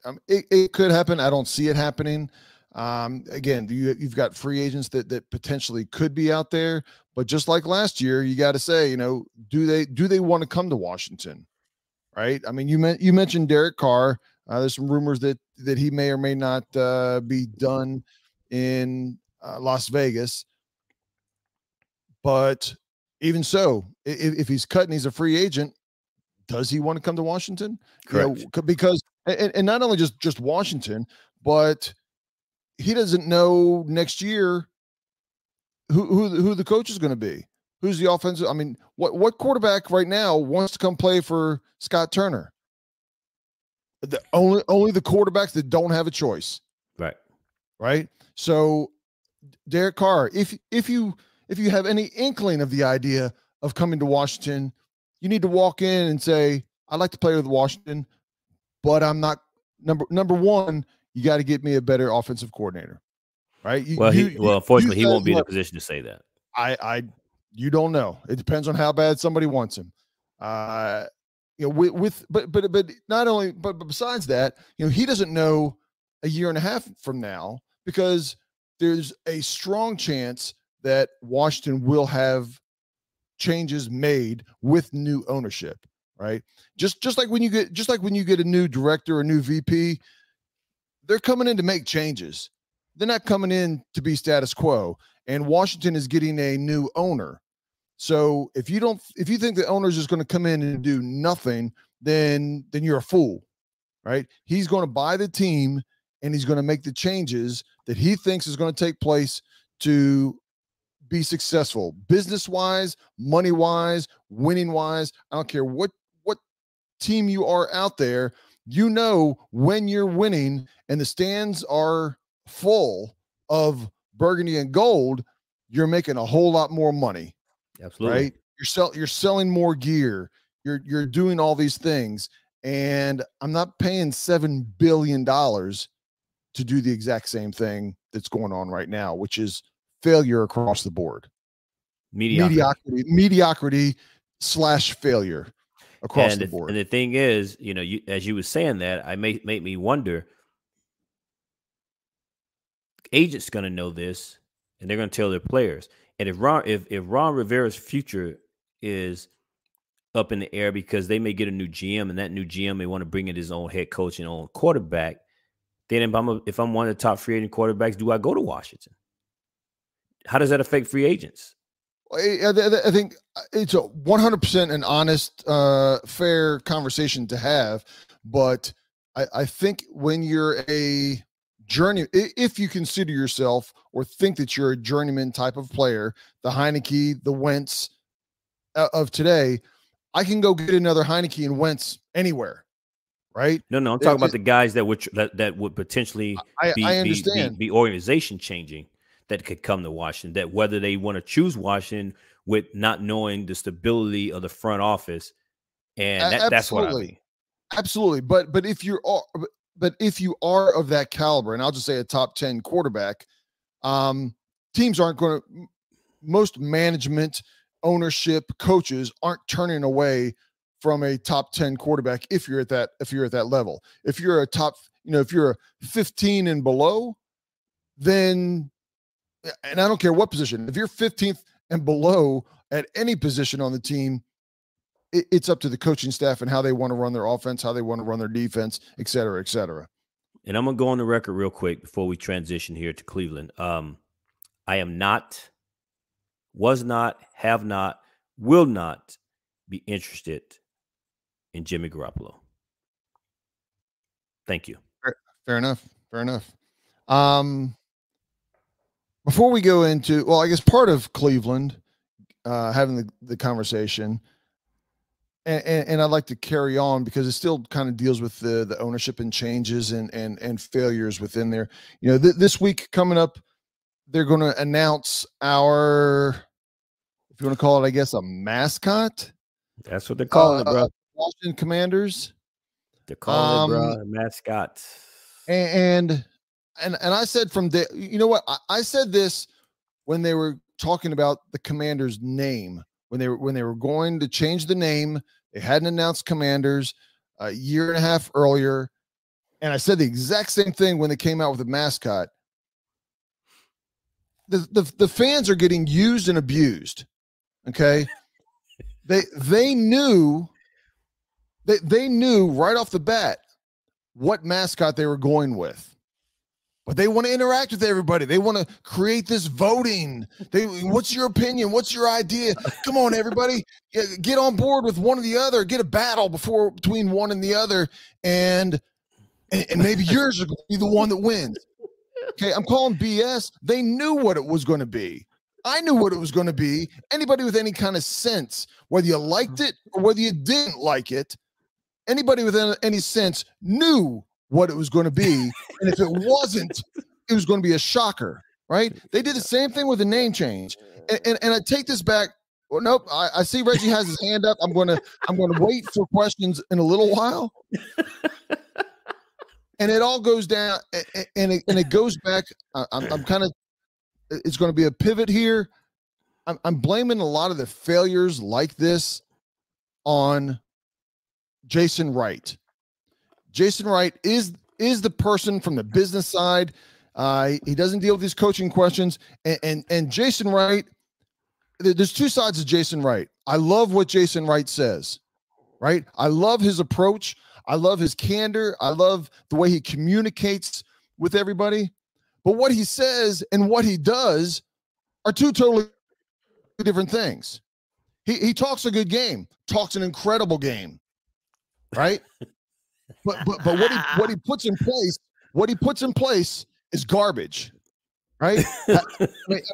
Um, it, it could happen. I don't see it happening. Um, again, you, you've got free agents that that potentially could be out there, but just like last year, you got to say, you know, do they do they want to come to Washington? Right? I mean, you meant you mentioned Derek Carr. Uh, there's some rumors that that he may or may not uh, be done in uh, Las Vegas. But even so, if, if he's cut and he's a free agent, does he want to come to Washington? Correct. You know, because and, and not only just just Washington, but he doesn't know next year who who who the coach is going to be. Who's the offensive? I mean, what what quarterback right now wants to come play for Scott Turner? The only only the quarterbacks that don't have a choice. Right. Right. So Derek Carr, if if you if you have any inkling of the idea of coming to Washington, you need to walk in and say, I'd like to play with Washington, but I'm not number number one, you got to get me a better offensive coordinator. Right. You, well, he you, well, unfortunately, he won't be in a position to say that. I I you don't know. It depends on how bad somebody wants him. Uh you know, with, with but but but not only but, but besides that, you know, he doesn't know a year and a half from now because there's a strong chance that Washington will have changes made with new ownership, right? Just just like when you get just like when you get a new director or new VP, they're coming in to make changes. They're not coming in to be status quo. And Washington is getting a new owner. So if you don't, if you think the owner is just going to come in and do nothing, then then you're a fool, right? He's going to buy the team and he's going to make the changes that he thinks is going to take place to be successful, business wise, money wise, winning wise. I don't care what what team you are out there. You know when you're winning and the stands are full of burgundy and gold, you're making a whole lot more money. Absolutely. Right? You're sell you're selling more gear. You're you're doing all these things. And I'm not paying seven billion dollars to do the exact same thing that's going on right now, which is failure across the board. Mediocrity. Mediocrity, mediocrity slash failure across and the board. And the thing is, you know, you, as you were saying that, I may make me wonder. Agents going to know this, and they're going to tell their players. And if Ron, if if Ron Rivera's future is up in the air because they may get a new GM, and that new GM may want to bring in his own head coach and own quarterback, then if I'm a, if I'm one of the top free agent quarterbacks, do I go to Washington? How does that affect free agents? I, think uh, it's a 100% an honest, uh, fair conversation to have. But I, I think when you're a journey, if you consider yourself or think that you're a journeyman type of player, the Heinicke, the Wentz uh, of today, I can go get another Heinicke and Wentz anywhere right? No, no, I'm talking about the guys that would that, that would potentially I, be, I understand. Be, be, be, organization changing that could come to Washington. That whether they want to choose Washington with not knowing the stability of the front office, and that, that's what I mean. Absolutely, but but if you are but if you are of that caliber, and I'll just say a top ten quarterback, um, teams aren't going to. Most management, ownership, coaches aren't turning away from a top 10 quarterback if you're at that if you're at that level. If you're a top, you know, if you're a 15 and below, then and I don't care what position. If you're 15th and below at any position on the team, it, it's up to the coaching staff and how they want to run their offense, how they want to run their defense, et cetera, et cetera. And I'm gonna go on the record real quick before we transition here to Cleveland. Um, I am not, was not, have not, will not be interested in Jimmy Garoppolo. Thank you. Fair, fair enough. Fair enough. Um, before we go into, well, I guess part of Cleveland uh, having the, the conversation, and, and, and, I'd like to carry on because it still kind of deals with the the ownership and changes and and and failures within there. You know, th- this week coming up, they're going to announce our, if you want to call it, I guess, a mascot. That's what they're calling uh, it, bro. Washington Commanders. They're calling um, it, bro, mascot. And and and I said from the, you know what? I, I said this when they were talking about the Commanders' name when they were when they were going to change the name. They hadn't announced Commanders a year and a half earlier, and I said the exact same thing when they came out with a mascot. The, the, the fans are getting used and abused. Okay. they they knew they, they knew right off the bat what mascot they were going with. But they want to interact with everybody. They want to create this voting. They, what's your opinion? What's your idea? Come on, everybody, get on board with one or the other. Get a battle before between one and the other, and and maybe yours are going to be the one that wins. Okay, I'm calling BS. They knew what it was going to be. I knew what it was going to be. Anybody with any kind of sense, whether you liked it or whether you didn't like it, anybody with any sense knew what it was going to be. *laughs* and if it wasn't, it was going to be a shocker, right? They did the same thing with the name change. And, and, and I take this back. Well, nope. I, I see Reggie has his hand up. I'm gonna I'm gonna wait for questions in a little while. and it all goes down and it, and it goes back. I'm, I'm kind of it's going to be a pivot here. I'm, I'm blaming a lot of the failures like this on Jason Wright. Jason Wright is is the person from the business side. Uh, he doesn't deal with these coaching questions, and, and and Jason Wright. There's two sides of Jason Wright. I love what Jason Wright says. Right, I love his approach. I love his candor. I love the way he communicates with everybody. But what he says and what he does are two totally different things. He he talks a good game, talks an incredible game, right? *laughs* but but but what he what he puts in place, what he puts in place is garbage, right? *laughs* I,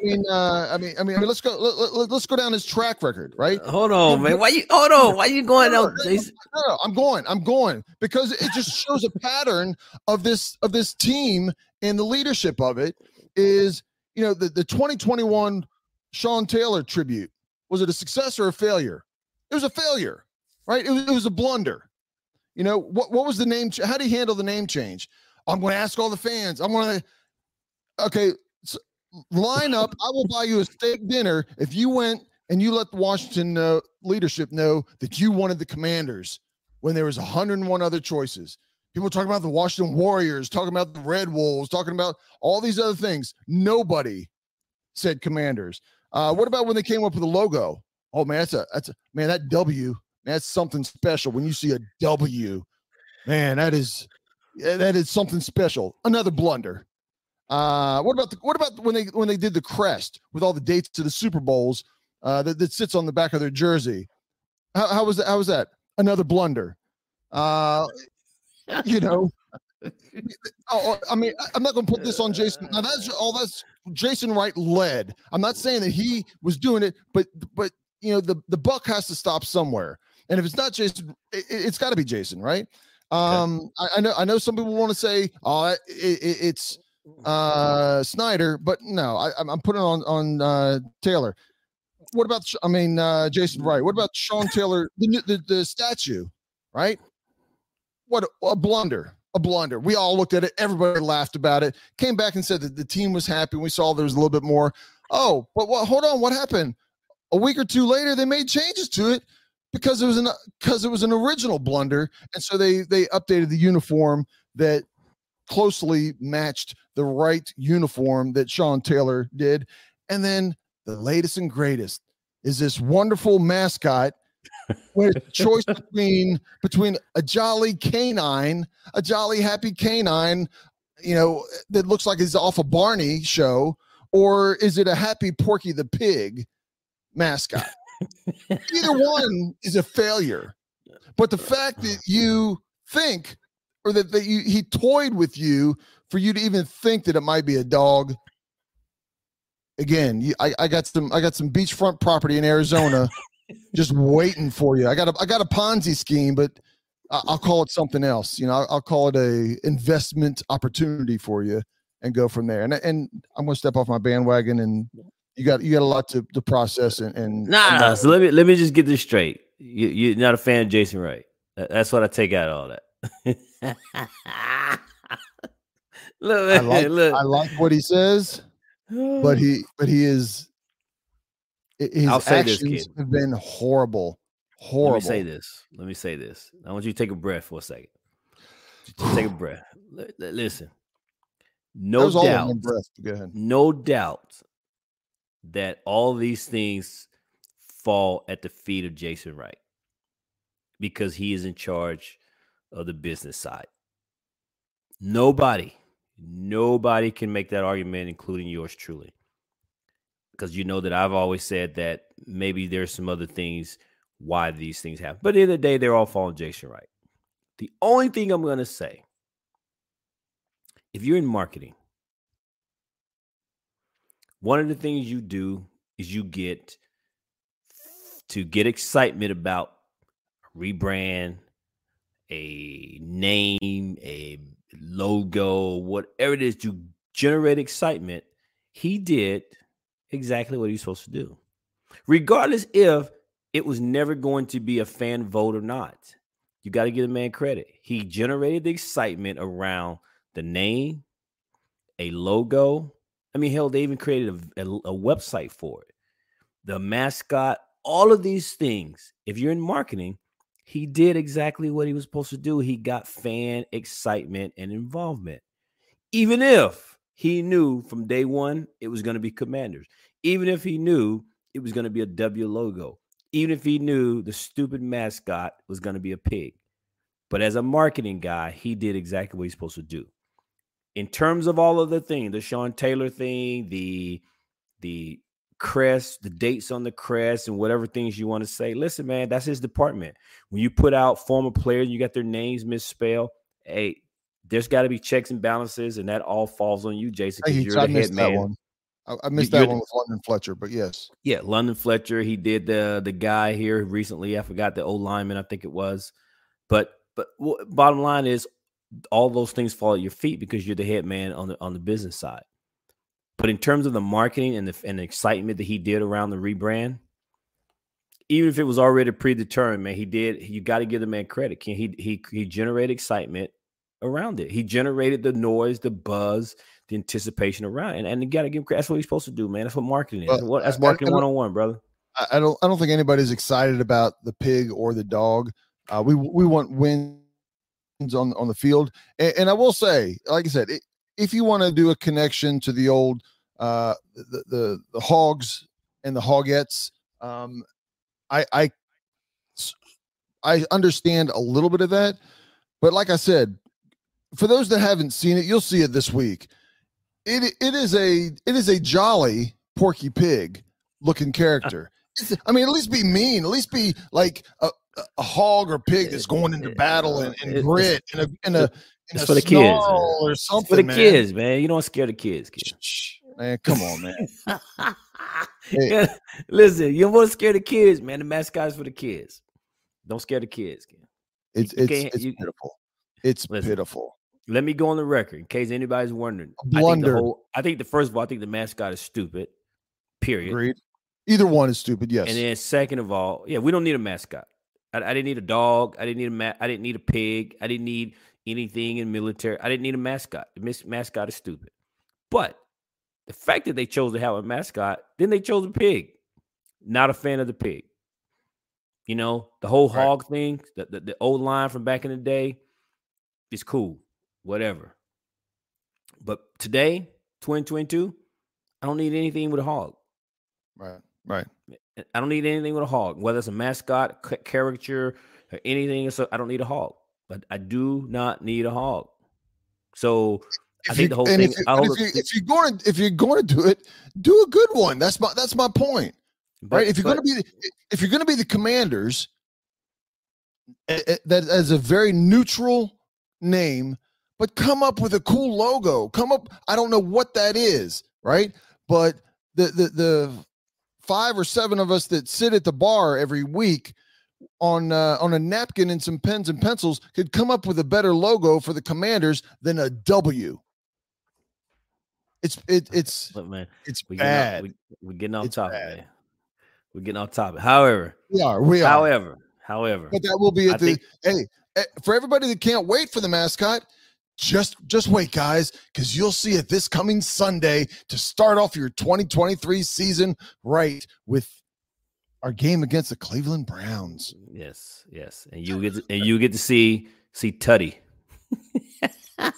mean, uh, I mean, I mean, I mean, let's go. Let, us go down his track record, right? Hold on, man. Why you? Hold on. Why you going out, Jason? No, no, I'm going. I'm going because it just shows a pattern of this of this team and the leadership of it is you know the the 2021 Sean Taylor tribute was it a success or a failure? It was a failure, right? It was, it was a blunder. You know what? What was the name? How do you handle the name change? I'm going to ask all the fans. I'm going to. Okay, so line up. I will buy you a steak dinner if you went and you let the Washington uh, leadership know that you wanted the Commanders when there was 101 other choices. People talking about the Washington Warriors, talking about the Red Wolves, talking about all these other things. Nobody said Commanders. Uh, what about when they came up with a logo? Oh man, that's a that's a man that W. That's something special. When you see a W, man, that is that is something special. Another blunder. Uh, what about the, what about when they when they did the crest with all the dates to the Super Bowls uh, that, that sits on the back of their jersey? How, how was that? How was that? Another blunder. Uh, you know, *laughs* oh, oh, I mean, I'm not going to put this on Jason. Now that's all. That's Jason Wright led. I'm not saying that he was doing it, but but you know the the buck has to stop somewhere. And if it's not Jason, it, has got to be Jason, right? Um. I, I, know I know some people want to say, oh, it, it, it's uh Snyder, but no, I, am putting on on uh, Taylor. What about I mean uh, Jason Wright? What about Sean Taylor? The the, the statue, right? What a, a blunder a blunder. We all looked at it. Everybody laughed about it. Came back and said that the team was happy. We saw there was a little bit more. Oh, but what? Hold on. What happened? A week or two later, they made changes to it because it was an because it was an original blunder, and so they they updated the uniform that closely matched the right uniform that Sean Taylor did. And then the latest and greatest is this wonderful mascot *laughs* with choice between between a jolly canine, a jolly happy canine, you know, that looks like he's off a Barney show, or is it a happy Porky the Pig mascot? Either one is a failure. But the fact that you think or that, that you, he toyed with you for you to even think that it might be a dog again you, I, I got some i got some beachfront property in arizona *laughs* just waiting for you. I got a I got a Ponzi scheme, but I'll call it something else. You know, I'll call it a investment opportunity for you, and go from there. And and I'm gonna step off my bandwagon, and you got you got a lot to, to process. And, and nah, nah, so let me let me just get this straight. You, you're not a fan of Jason Wright. That's what I take out of all that. *laughs* look, I like, look. I like what he says, but he *sighs* but he is his I'll actions have been horrible. Horrible. Let me say this. Let me say this. I want you to take a breath for a second. take a breath. listen. No doubt. No doubt that all these things fall at the feet of Jason Wright because he is in charge of the business side. Nobody, nobody can make that argument, including yours truly because you know that I've always said that maybe there's some other things why these things happen. But at the end of the day, they're all falling Jason Wright. The only thing I'm going to say, if you're in marketing, one of the things you do is you get to get excitement about rebrand, a name, a logo, whatever it is to generate excitement. He did exactly what he's supposed to do, regardless if it was never going to be a fan vote or not. You got to give the man credit. He generated the excitement around the name, a logo. I mean, hell, they even created a, a, a website for it. The mascot, all of these things. If you're in marketing, he did exactly what he was supposed to do. He got fan excitement and involvement. Even if he knew from day one it was going to be Commanders. Even if he knew it was going to be a W logo. Even if he knew the stupid mascot was going to be a pig. But as a marketing guy, he did exactly what he's supposed to do. In terms of all of the things, the Sean Taylor thing, the the crest, the dates on the crest, and whatever things you want to say. Listen, man, that's his department. When you put out former players, you got their names misspelled. Hey, there's got to be checks and balances, and that all falls on you, Jason, because you're the head man. One. I, I missed you're that one with London Fletcher, but yes, yeah, London Fletcher. He did the the guy here recently. I forgot the old lineman. I think it was, but but bottom line is all those things fall at your feet because you're the head man on the on the business side. But in terms of the marketing and the and the excitement that he did around the rebrand, even if it was already predetermined, man, he did. You got to give the man credit. He he he generated excitement around it. He generated the noise, the buzz, the anticipation around, it. and and you got to give credit. That's what he's supposed to do, man. That's what marketing is. Well, that's marketing one on one, brother. I don't. I don't think anybody's excited about the pig or the dog. Uh, we we want wins on on the field, and, and I will say, like I said, it, if you want to do a connection to the old uh, the, the the hogs and the hogettes, um, I I I understand a little bit of that, but like I said, for those that haven't seen it, you'll see it this week. It it is a it is a jolly Porky Pig looking *laughs* character. I mean, at least be mean. At least be like a, a hog or pig eh, that's going into eh, battle and, and eh, grit and a and a it's for the kids or something. It's for the man. kids, man. You don't scare the kids, kid. Man, come on, man. *laughs* hey. Listen, you don't want to scare the kids, man. The mascot is for the kids. Don't scare the kids, kid. It's it's, it's you, pitiful. It's listen, pitiful. Let me go on the record in case anybody's wondering. I think, the whole, I think the first of all, I think the mascot is stupid. Period. Agreed. Either one is stupid. Yes. And then second of all, yeah, we don't need a mascot. I, I didn't need a dog. I didn't need a ma- I didn't need a pig. I didn't need anything in military. I didn't need a mascot. The mascot is stupid. But the fact that they chose to have a mascot, then they chose a pig. Not a fan of the pig. You know, the whole right. hog thing, the, the, the old line from back in the day, is cool whatever. But today, 2022, I don't need anything with a hog. Right. Right. I don't need anything with a hog, whether it's a mascot, caricature, or anything. So I don't need a hog, but I do not need a hog. So if I think you, the whole thing. If, you, if, you, if, you're going to if you're going to do it, do a good one. That's my that's my point. But, right? If you're going to be if you're going to be the commanders, that as a very neutral name but come up with a cool logo. Come up, I don't know what that is, right? But the the the five or seven of us that sit at the bar every week on uh, on a napkin and some pens and pencils could come up with a better logo for the commanders than a W. It's it it's Look, man, it's we bad. Getting off, we, are getting off it's topic, bad. man. We're getting off topic. However, we are. We are. However, however, but that will be at I the think, hey eh, for everybody that can't wait for the mascot just just wait guys because you'll see it this coming sunday to start off your 2023 season right with our game against the cleveland browns. Yes yes. And you get to, and you get to see see tuddy. *laughs*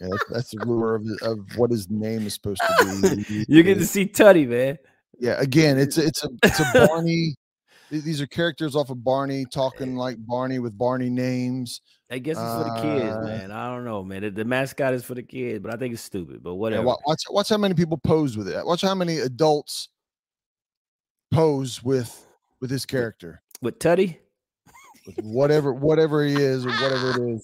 Yeah, that's, the rumor of, of what his name is supposed to be. *laughs* You get to see tuddy man. Yeah again it's a, it's a it's a *laughs* barney these are characters off of barney talking like barney with barney names I guess it's for the kids, uh, man. I don't know, man. The, the, mascot is for the kids, but I think it's stupid. But whatever. Yeah, watch, watch how many people pose with it. Watch how many adults pose with with this character. With Tuddy. With whatever whatever he is or whatever it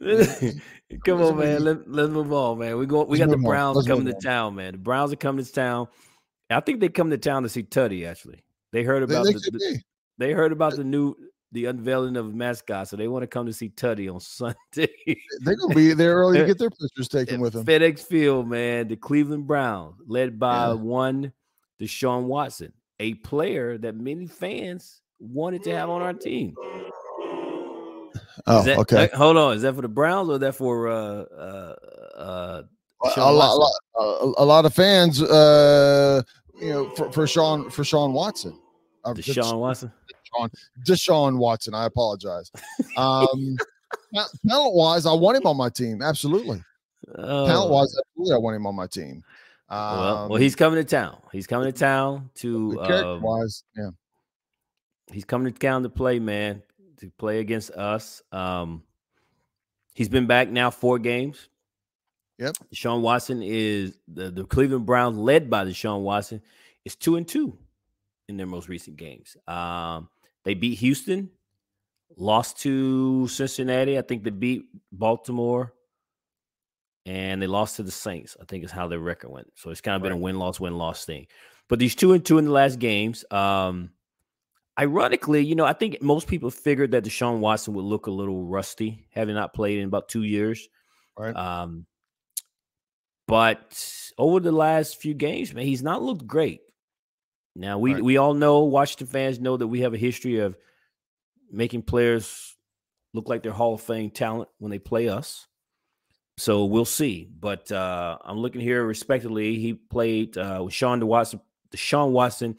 is. *laughs* Come on, man. Let, let's move on, man. We go. We got the Browns coming to town, man. The Browns are coming to town. I think they come to town to see Tuddy. Actually, they heard about they, the, the, they heard about the new the unveiling of mascot, so they want to come to see Tuddy on *laughs* Sunday. They're gonna be there early to get their pictures taken with them. FedEx Field, man, the Cleveland Browns, led by yeah. one Deshaun Watson, a player that many fans wanted to have on our team. Oh, that, okay. hold on, is that for the Browns or that for uh uh uh? A lot, a, lot, a, lot, of fans, uh, you know, for, for Sean for Sean Watson. Uh, Deshaun Watson. Deshaun, Deshaun Watson. I apologize. Um, *laughs* talent wise, I want him on my team. Absolutely. Oh. Talent wise, absolutely, I want him on my team. Um, well, well, he's coming to town. He's coming to town to uh, wise, yeah. He's coming to town to play, man, to play against us. Um, he's been back now four games. Yep. Deshaun Watson is the, the Cleveland Browns, led by Deshaun Watson, is two and two in their most recent games. Um, they beat Houston, lost to Cincinnati. I think they beat Baltimore, and they lost to the Saints. I think is how their record went. So it's kind of been a win loss win loss thing. But these two and two in the last games. Um, ironically, you know, I think most people figured that Deshaun Watson would look a little rusty, having not played in about two years. Right. Um, but over the last few games, man, he's not looked great. Now we right. we all know Washington fans know that we have a history of making players look like they're Hall of Fame talent when they play us. So we'll see. But uh, I'm looking here respectively. He played uh, with Sean Watson. Deshaun Watson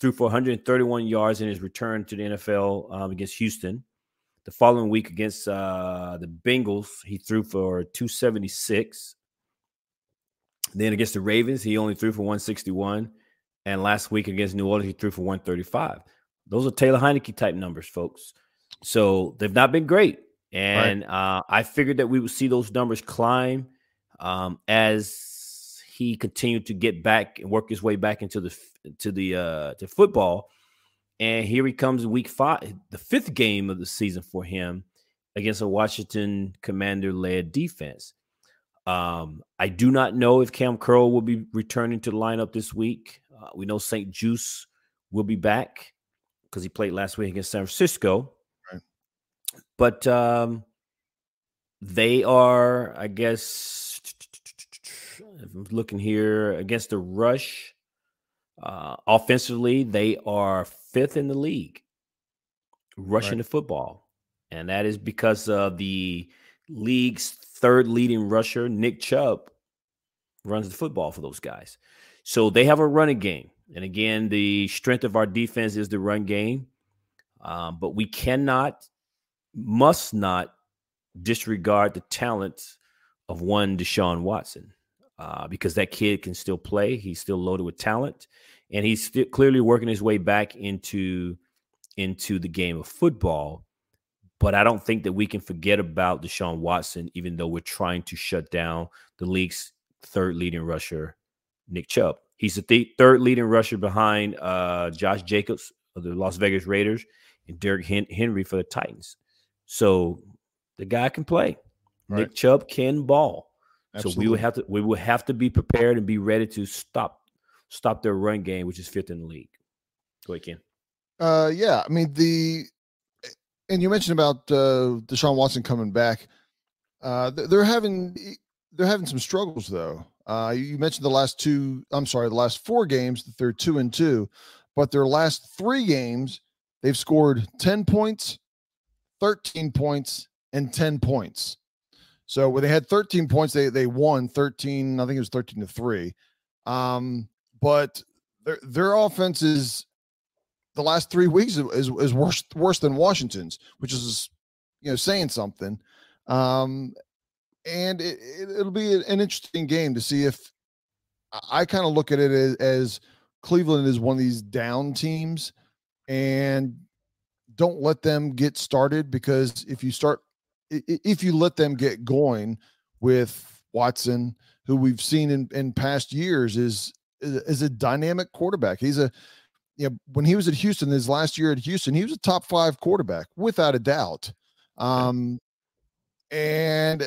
threw for 131 yards in his return to the NFL um, against Houston. The following week against uh, the Bengals, he threw for 276. Then against the Ravens, he only threw for 161. And last week against New Orleans, he threw for 135. Those are Taylor Heinicke type numbers, folks. So they've not been great. And right. uh, I figured that we would see those numbers climb um, as he continued to get back and work his way back into the to the uh, to football. And here he comes, week five, the fifth game of the season for him against a Washington Commander led defense. Um, I do not know if Kam Curl will be returning to the lineup this week. Uh, we know St-Juste will be back because he played last week against San Francisco. Right. But um, they are, I guess, I'm looking here against the rush. Uh, offensively, they are fifth in the league rushing right. the football. And that is because of the league's third leading rusher, Nick Chubb, runs the football for those guys. So they have a running game. And again, the strength of our defense is the run game. Um, but we cannot, must not disregard the talent of one Deshaun Watson uh, because that kid can still play. He's still loaded with talent, and he's still clearly working his way back into into the game of football. But I don't think that we can forget about Deshaun Watson, even though we're trying to shut down the league's third leading rusher, Nick Chubb. He's the th- third leading rusher behind uh, Josh Jacobs of the Las Vegas Raiders and Derrick Hen- Henry for the Titans. So the guy can play. Right. Nick Chubb can ball. Absolutely. So we would have to we would have to be prepared and be ready to stop stop their run game, which is fifth in the league. Go ahead, Ken. Uh, yeah, I mean the and you mentioned about uh, Deshaun Watson coming back. Uh, they're having they're having some struggles though. Uh, you mentioned the last two. I'm sorry, the last four games they're two and two, but their last three games they've scored ten points, thirteen points, and ten points. So when they had 13 points, they they won 13. I think it was 13 to three. Um, but their their offense is the last three weeks is, is worse worse than Washington's, which is you know saying something. Um, and it, it, will be an interesting game to see if I kind of look at it as, as Cleveland is one of these down teams, and don't let them get started because if you start if you let them get going with Watson, who we've seen in, in past years, is is a dynamic quarterback. He's a you know, when he was at Houston, his last year at Houston, he was a top five quarterback without a doubt. Um, and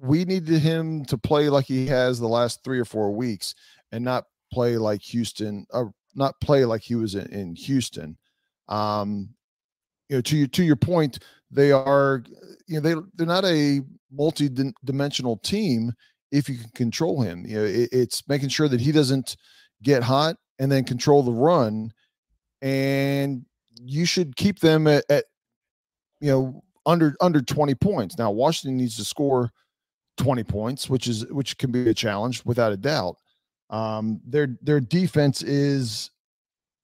we needed him to play like he has the last three or four weeks and not play like Houston, or uh, not play like he was in, in Houston. Um, you know, to your to your point, they are, you know, they they're not a multi-dimensional team if you can control him. You know, it, it's making sure that he doesn't get hot and then control the run. And you should keep them at, at you know under under 20 points. Now Washington needs to score 20 points, which is which can be a challenge without a doubt. Um, their their defense is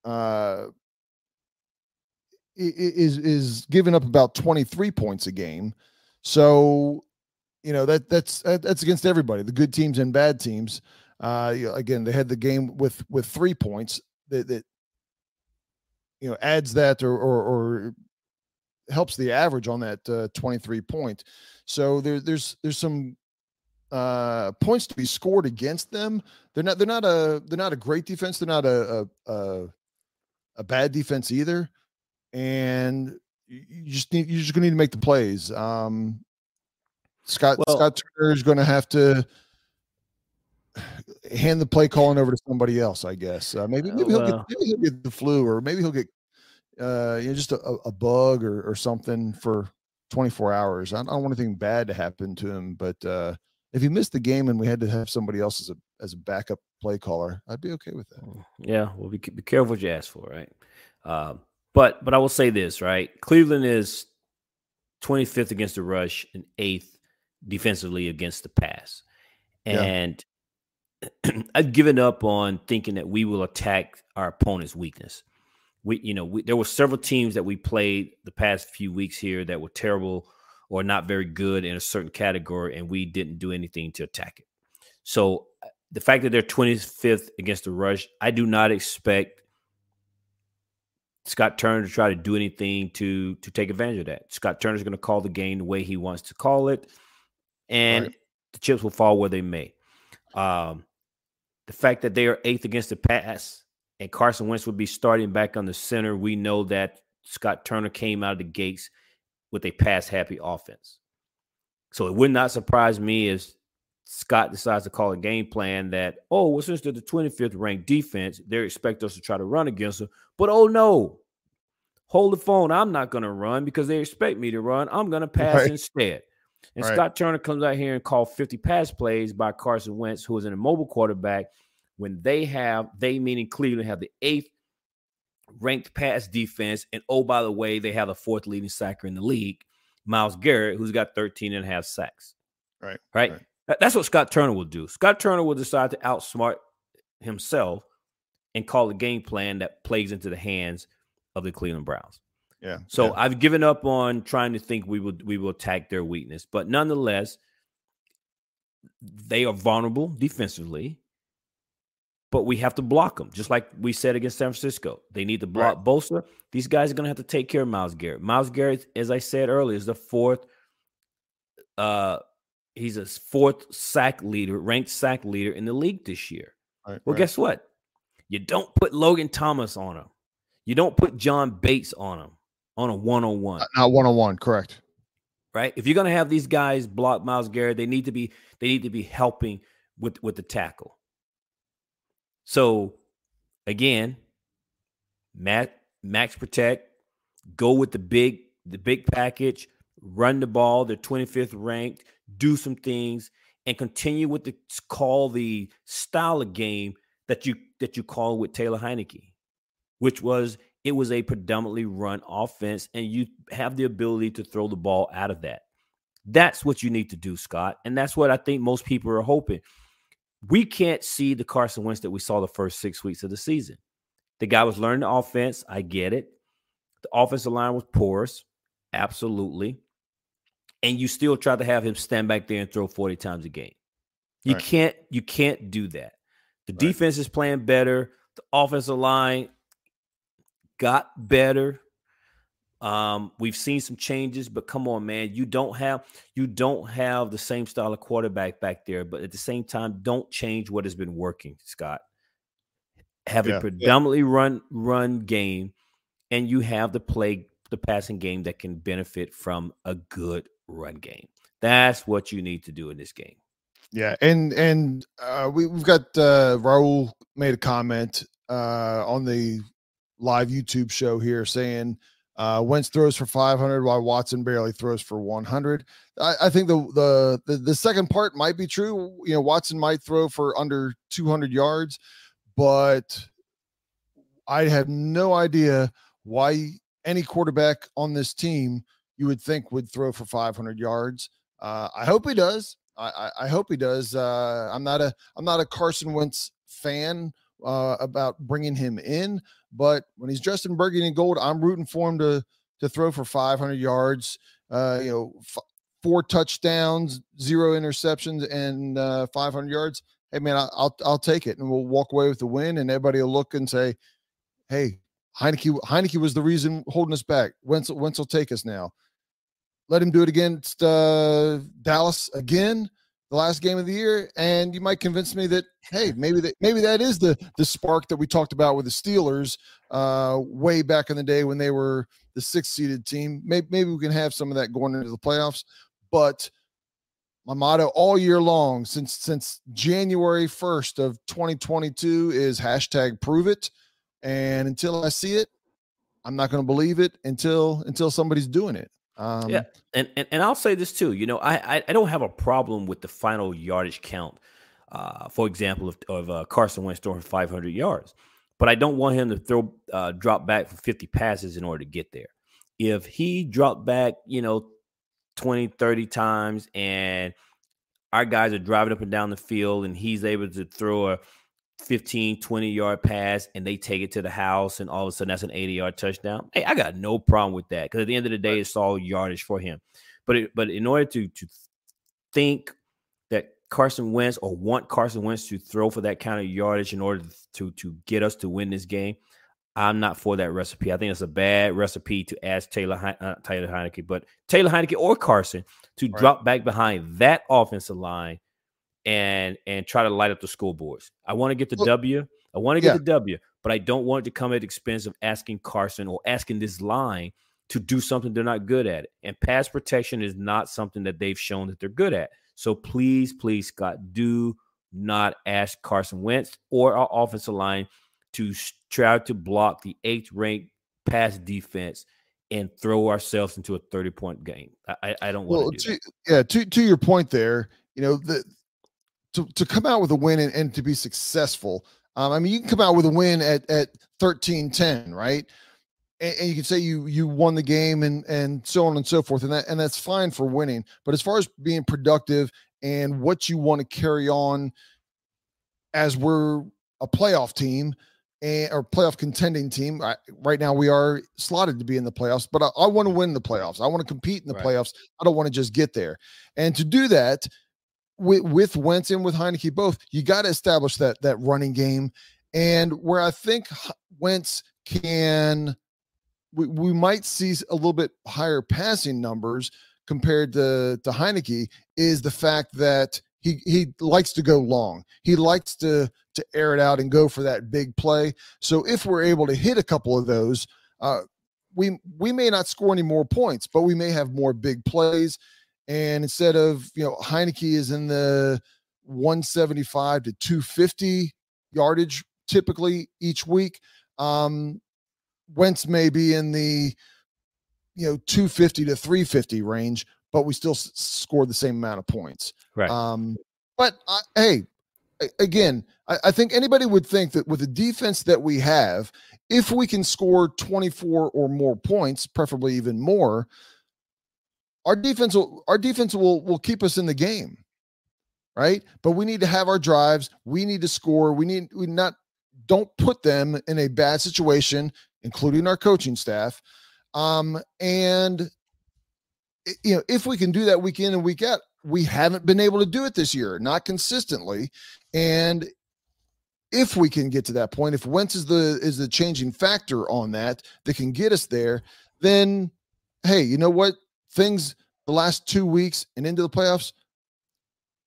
uh is is giving up about 23 points a game. So, you know, that that's that's against everybody, the good teams and bad teams. Uh, you know, again, they had the game with with three points that, that you know adds that or, or, or helps the average on that uh, 23 point. So there, there's there's some uh, points to be scored against them. They're not they're not a they're not a great defense. They're not a a, a, a bad defense either. And you just need you're just gonna need to make the plays. Um, Scott well, Scott Turner is going to have to hand the play calling over to somebody else. I guess uh, maybe maybe he'll get maybe he'll get the flu or maybe he'll get uh, you know just a, a bug or, or something for 24 hours. I don't want anything bad to happen to him, but uh, if he missed the game and we had to have somebody else as a as a backup play caller, I'd be okay with that. Mm, yeah, well, be, be careful what you ask for, right? Uh, but but I will say this, right? Cleveland is 25th against the rush and eighth defensively against the pass, and. *clears throat* I've given up on thinking that we will attack our opponent's weakness. We, you know, we, there were several teams that we played the past few weeks here that were terrible or not very good in a certain category, and we didn't do anything to attack it. So uh, the fact that they're 25th against the rush, I do not expect Scott Turner to try to do anything to to take advantage of that. Scott Turner's going to call the game the way he wants to call it, and right. the chips will fall where they may. Um, the fact that they are eighth against the pass and Carson Wentz would be starting back on the center, we know that Scott Turner came out of the gates with a pass happy offense. So it would not surprise me if Scott decides to call a game plan that, oh, well, since they're the 25th ranked defense, they expect us to try to run against them. But oh no, hold the phone. I'm not going to run because they expect me to run. I'm going to pass right. instead. And right. Scott Turner comes out here and call 50 pass plays by Carson Wentz, who is an immobile quarterback, when they have, they meaning Cleveland, have the eighth ranked pass defense. And oh, by the way, they have the fourth leading sacker in the league, Myles Garrett, who's got 13 and a half sacks. Right. Right. right. That's what Scott Turner will do. Scott Turner will decide to outsmart himself and call a game plan that plays into the hands of the Cleveland Browns. Yeah. So yeah. I've given up on trying to think we will we will attack their weakness, but nonetheless, they are vulnerable defensively but we have to block them, just like we said against San Francisco. They need to block right. Bosa. These guys are going to have to take care of Myles Garrett. Myles Garrett, as I said earlier, is the fourth. Uh, he's a fourth sack leader, ranked sack leader in the league this year. Right, well, right. guess what? You don't put Logan Thomas on him. You don't put John Bates on him on a one on one. Not one on one, correct? Right. If you're going to have these guys block Myles Garrett, they need to be they need to be helping with with the tackle. So again, max, max protect, go with the big the big package, run the ball. They're 25th ranked. Do some things and continue with the call the style of game that you that you call with Taylor Heinicke, which was it was a predominantly run offense, and you have the ability to throw the ball out of that. That's what you need to do, Scott, and that's what I think most people are hoping we can't see the Carson Wentz that we saw the first six weeks of the season. The guy was learning the offense. I get it. The offensive line was porous. Absolutely. And you still try to have him stand back there and throw 40 times a game. You right. can't, you can't do that. The right. defense is playing better. The offensive line got better. Um, we've seen some changes, but come on, man, you don't have you don't have the same style of quarterback back there. But at the same time, don't change what has been working, Scott. Have yeah, a predominantly yeah. run run game, and you have the play the passing game that can benefit from a good run game. That's what you need to do in this game. Yeah, and and uh, we we've got uh, Raul made a comment uh, on the live YouTube show here saying uh, Wentz throws for 500 while Watson barely throws for 100. I, I think the, the, the the second part might be true. You know, Watson might throw for under 200 yards, but I have no idea why any quarterback on this team you would think would throw for 500 yards. Uh, I hope he does. I, I, I hope he does. Uh, I'm not a I'm not a Carson Wentz fan uh, about bringing him in. But when he's dressed in burgundy and gold, I'm rooting for him to to throw for 500 yards. Uh, you know, f- four touchdowns, zero interceptions, and uh, 500 yards. Hey man, I, will I'll take it, and we'll walk away with the win. And everybody will look and say, "Hey, Heinicke Heinicke was the reason holding us back. Wentz Wentz will take us now. Let him do it against uh, Dallas again." The last game of the year, and you might convince me that hey, maybe that maybe that is the the spark that we talked about with the Steelers uh, way back in the day when they were the sixth seeded team. Maybe maybe we can have some of that going into the playoffs. But my motto all year long since since January first of 2022 is hashtag prove it, and until I see it, I'm not going to believe it until until somebody's doing it. Um, yeah, and, and and I'll say this too. You know, I I, don't have a problem with the final yardage count. Uh, for example, of, of uh, Carson Wentz throwing 500 yards, but I don't want him to throw uh, drop back for 50 passes in order to get there. If he dropped back, you know, 20, 30 times, and our guys are driving up and down the field, and he's able to throw a 15, 20 yard pass and they take it to the house, and all of a sudden that's an 80 yard touchdown. Hey, I got no problem with that because at the end of the day, it's all yardage for him. But it, but in order to to think that Carson Wentz or want Carson Wentz to throw for that kind of yardage in order to to get us to win this game, I'm not for that recipe. I think it's a bad recipe to ask Taylor uh, Taylor Heinicke, but Taylor Heinicke or Carson to right. drop back behind that offensive line and and try to light up the school boards. I want to get the well, W. I want to get yeah. the W, but I don't want it to come at the expense of asking Carson or asking this line to do something they're not good at. And pass protection is not something that they've shown that they're good at. So please, please, Scott, do not ask Carson Wentz or our offensive line to try to block the eighth ranked pass defense and throw ourselves into a 30 point game. I, I don't want well, to, Yeah, to, to your point there, you know, the to, to come out with a win and, and to be successful. Um, I mean, you can come out with a win at, at 13 10, right? And, and, you can say you you won the game and and so on and so forth. And that and that's fine for winning. But as far as being productive and what you want to carry on as we're a playoff team and or playoff contending team. I, right now, we are slotted to be in the playoffs, but I, I want to win the playoffs. I want to compete in the right. playoffs. I don't want to just get there. And to do that, with, with Wentz and with Heinicke both, you got to establish that that running game. And where I think Wentz can, we, we might see a little bit higher passing numbers compared to to Heinicke is the fact that he he likes to go long. He likes to to air it out and go for that big play. So if we're able to hit a couple of those, uh, we we may not score any more points, but we may have more big plays. And instead of, you know, Heinicke is in the 175 to 250 yardage typically each week. Um, Wentz may be in the, you know, 250 to 350 range, but we still s- scored the same amount of points. Right. Um, but I, hey, again, I, I, think anybody would think that with the defense that we have, if we can score 24 or more points, preferably even more, our defense will our defense will will keep us in the game right? But we need to have our drives. We need to score. We need we not don't put them in a bad situation including our coaching staff. Um and you know if we can do that week in and week out we haven't been able to do it this year not consistently. And if we can get to that point if Wentz is the is the changing factor on that that can get us there then hey you know what things the last two weeks and into the playoffs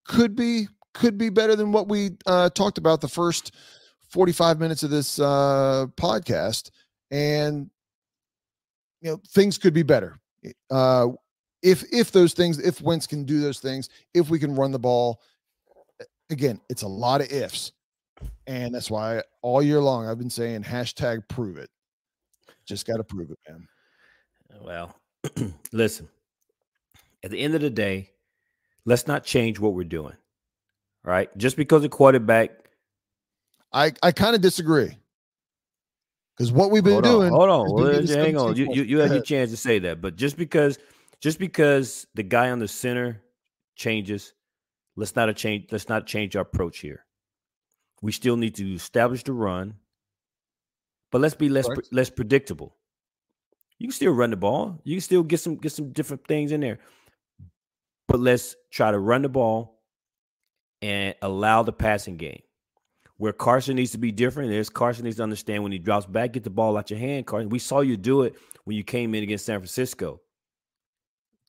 could be could be better than what we uh, talked about the first 45 minutes of this uh, podcast. And you know things could be better. Uh, if if those things if Wentz can do those things if we can run the ball again it's a lot of ifs. And that's why all year long I've been saying hashtag prove it. Just got to prove it man. Well *clears throat* listen, at the end of the day, let's not change what we're doing. Right? Just because the quarterback. I, I kind of disagree. Because what we've been hold doing. On, hold on. Well, hang on. You, you, you have your chance to say that. But just because just because the guy on the center changes, let's not a change let's not change our approach here. We still need to establish the run, but let's be less less predictable. You can still run the ball. You can still get some get some different things in there. But let's try to run the ball and allow the passing game. Where Carson needs to be different is Carson needs to understand when he drops back, get the ball out your hand. Carson, we saw you do it when you came in against San Francisco.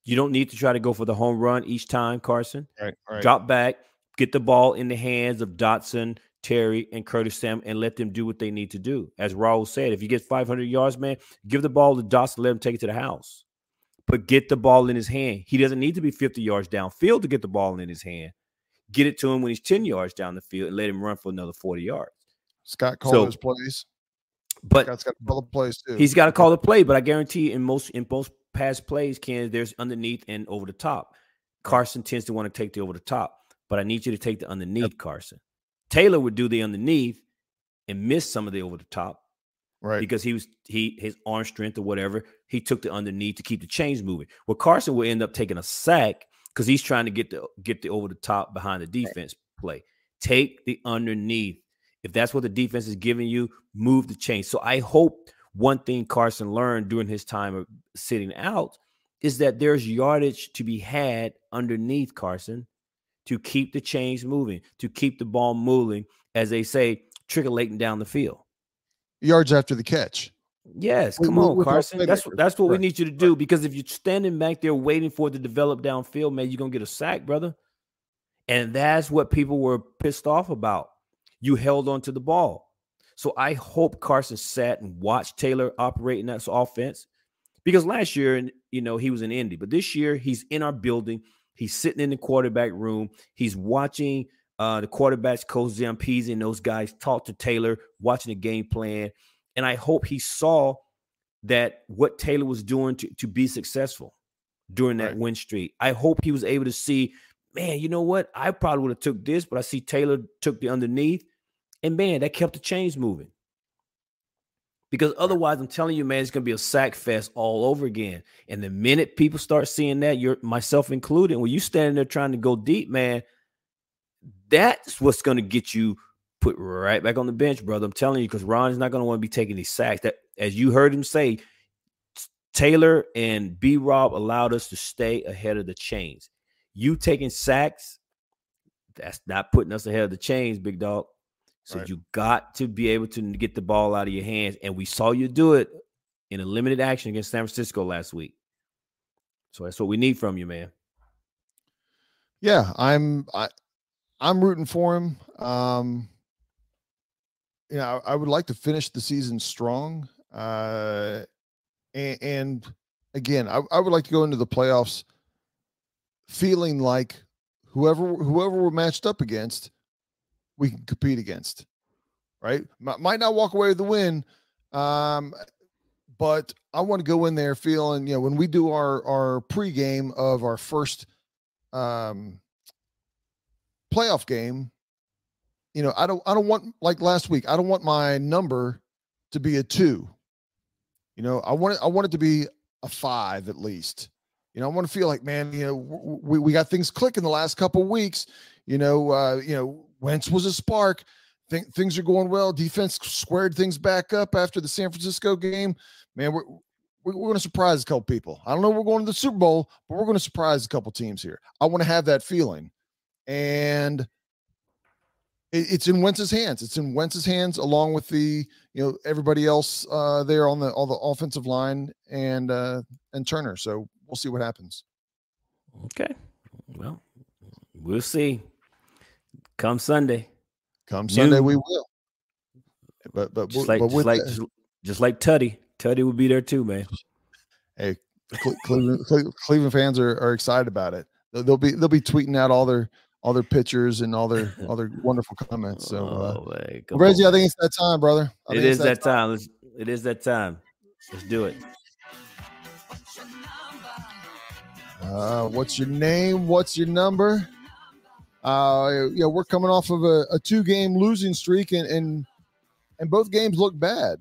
You don't need to try to go for the home run each time, Carson. Right, right. Drop back, get the ball in the hands of Dotson, Terry, and Curtis Sam, and let them do what they need to do. As Raul said, if you get 500 yards, man, give the ball to Dotson, let him take it to the house. But get the ball in his hand. He doesn't need to be 50 yards downfield to get the ball in his hand. Get it to him when he's 10 yards down the field and let him run for another 40 yards. Scott called so, plays. But Scott's got to call the plays too. He's got to call the play, but I guarantee in most in most past plays, Ken, there's underneath and over the top. Carson tends to want to take the over the top, but I need you to take the underneath, yep. Carson. Taylor would do the underneath and miss some of the over the top. Right. Because he was he his arm strength or whatever, he took the underneath to keep the chains moving. Well, Carson will end up taking a sack because he's trying to get the get the over the top behind the defense play. Take the underneath. If that's what the defense is giving you, move the chain. So I hope one thing Carson learned during his time of sitting out is that there's yardage to be had underneath Carson to keep the chains moving, to keep the ball moving, as they say, trickling down the field. Yards after the catch. Yes, come on, Carson. That's that's what right. we need you to do because if you're standing back there waiting for it to develop downfield, man, you're gonna get a sack, brother. And that's what people were pissed off about. You held on to the ball. So I hope Carson sat and watched Taylor operate in that offense because last year, and you know, he was in Indy, but this year he's in our building. He's sitting in the quarterback room. He's watching uh, the quarterbacks, Coach Zampese and those guys talked to Taylor, watching the game plan. And I hope he saw that what Taylor was doing to, to be successful during that right. win streak. I hope he was able to see, man, you know what? I probably would have took this, but I see Taylor took the underneath. And man, that kept the chains moving. Because otherwise, I'm telling you, man, it's gonna be a sack fest all over again. And the minute people start seeing that, you're myself included, when you standing there trying to go deep, man, that's what's gonna get you put right back on the bench, brother. I'm telling you, because Ron is not gonna want to be taking these sacks. That as you heard him say, Taylor and B Rob allowed us to stay ahead of the chains. You taking sacks, that's not putting us ahead of the chains, big dog. So right. you got to be able to get the ball out of your hands. And we saw you do it in a limited action against San Francisco last week. So that's what we need from you, man. Yeah, I'm I I'm rooting for him. Um you know, I, I would like to finish the season strong. Uh and, and again, I, I would like to go into the playoffs feeling like whoever whoever we're matched up against we can compete against. Right? M- might not walk away with the win, um, but I want to go in there feeling, you know, when we do our our pregame of our first um, playoff game, you know, I don't I don't want like last week. I don't want my number to be a two. You know, I want it, I want it to be a five at least. You know, I want to feel like, man, you know, we, we got things clicking the last couple weeks. You know, uh, you know, Wentz was a spark. Think things are going well. Defense squared things back up after the San Francisco game. Man, we're we're, going to surprise a couple people. I don't know. We're going to the Super Bowl, but we're going to surprise a couple teams here. I want to have that feeling, and it, it's in Wentz's hands. It's in Wentz's hands, along with the you know everybody else uh, there on the all the offensive line and uh, and Turner. So we'll see what happens. Okay. Well, we'll see. Come Sunday. Come Sunday, we will. But but just like but just like just, just, like Tuddy, Tuddy will be there too, man. Hey, Cleveland, Cleveland fans are, are excited about it. They'll be they'll be tweeting out all their all their pictures and all their *laughs* all their wonderful comments. So, uh, oh, Reggie, on. I think it's that time, brother. I it is that, that time. time. it is that time. Let's do it. Uh, what's your name? What's your number? Uh, you know, we're coming off of a, a two game losing streak, and, and and both games look bad.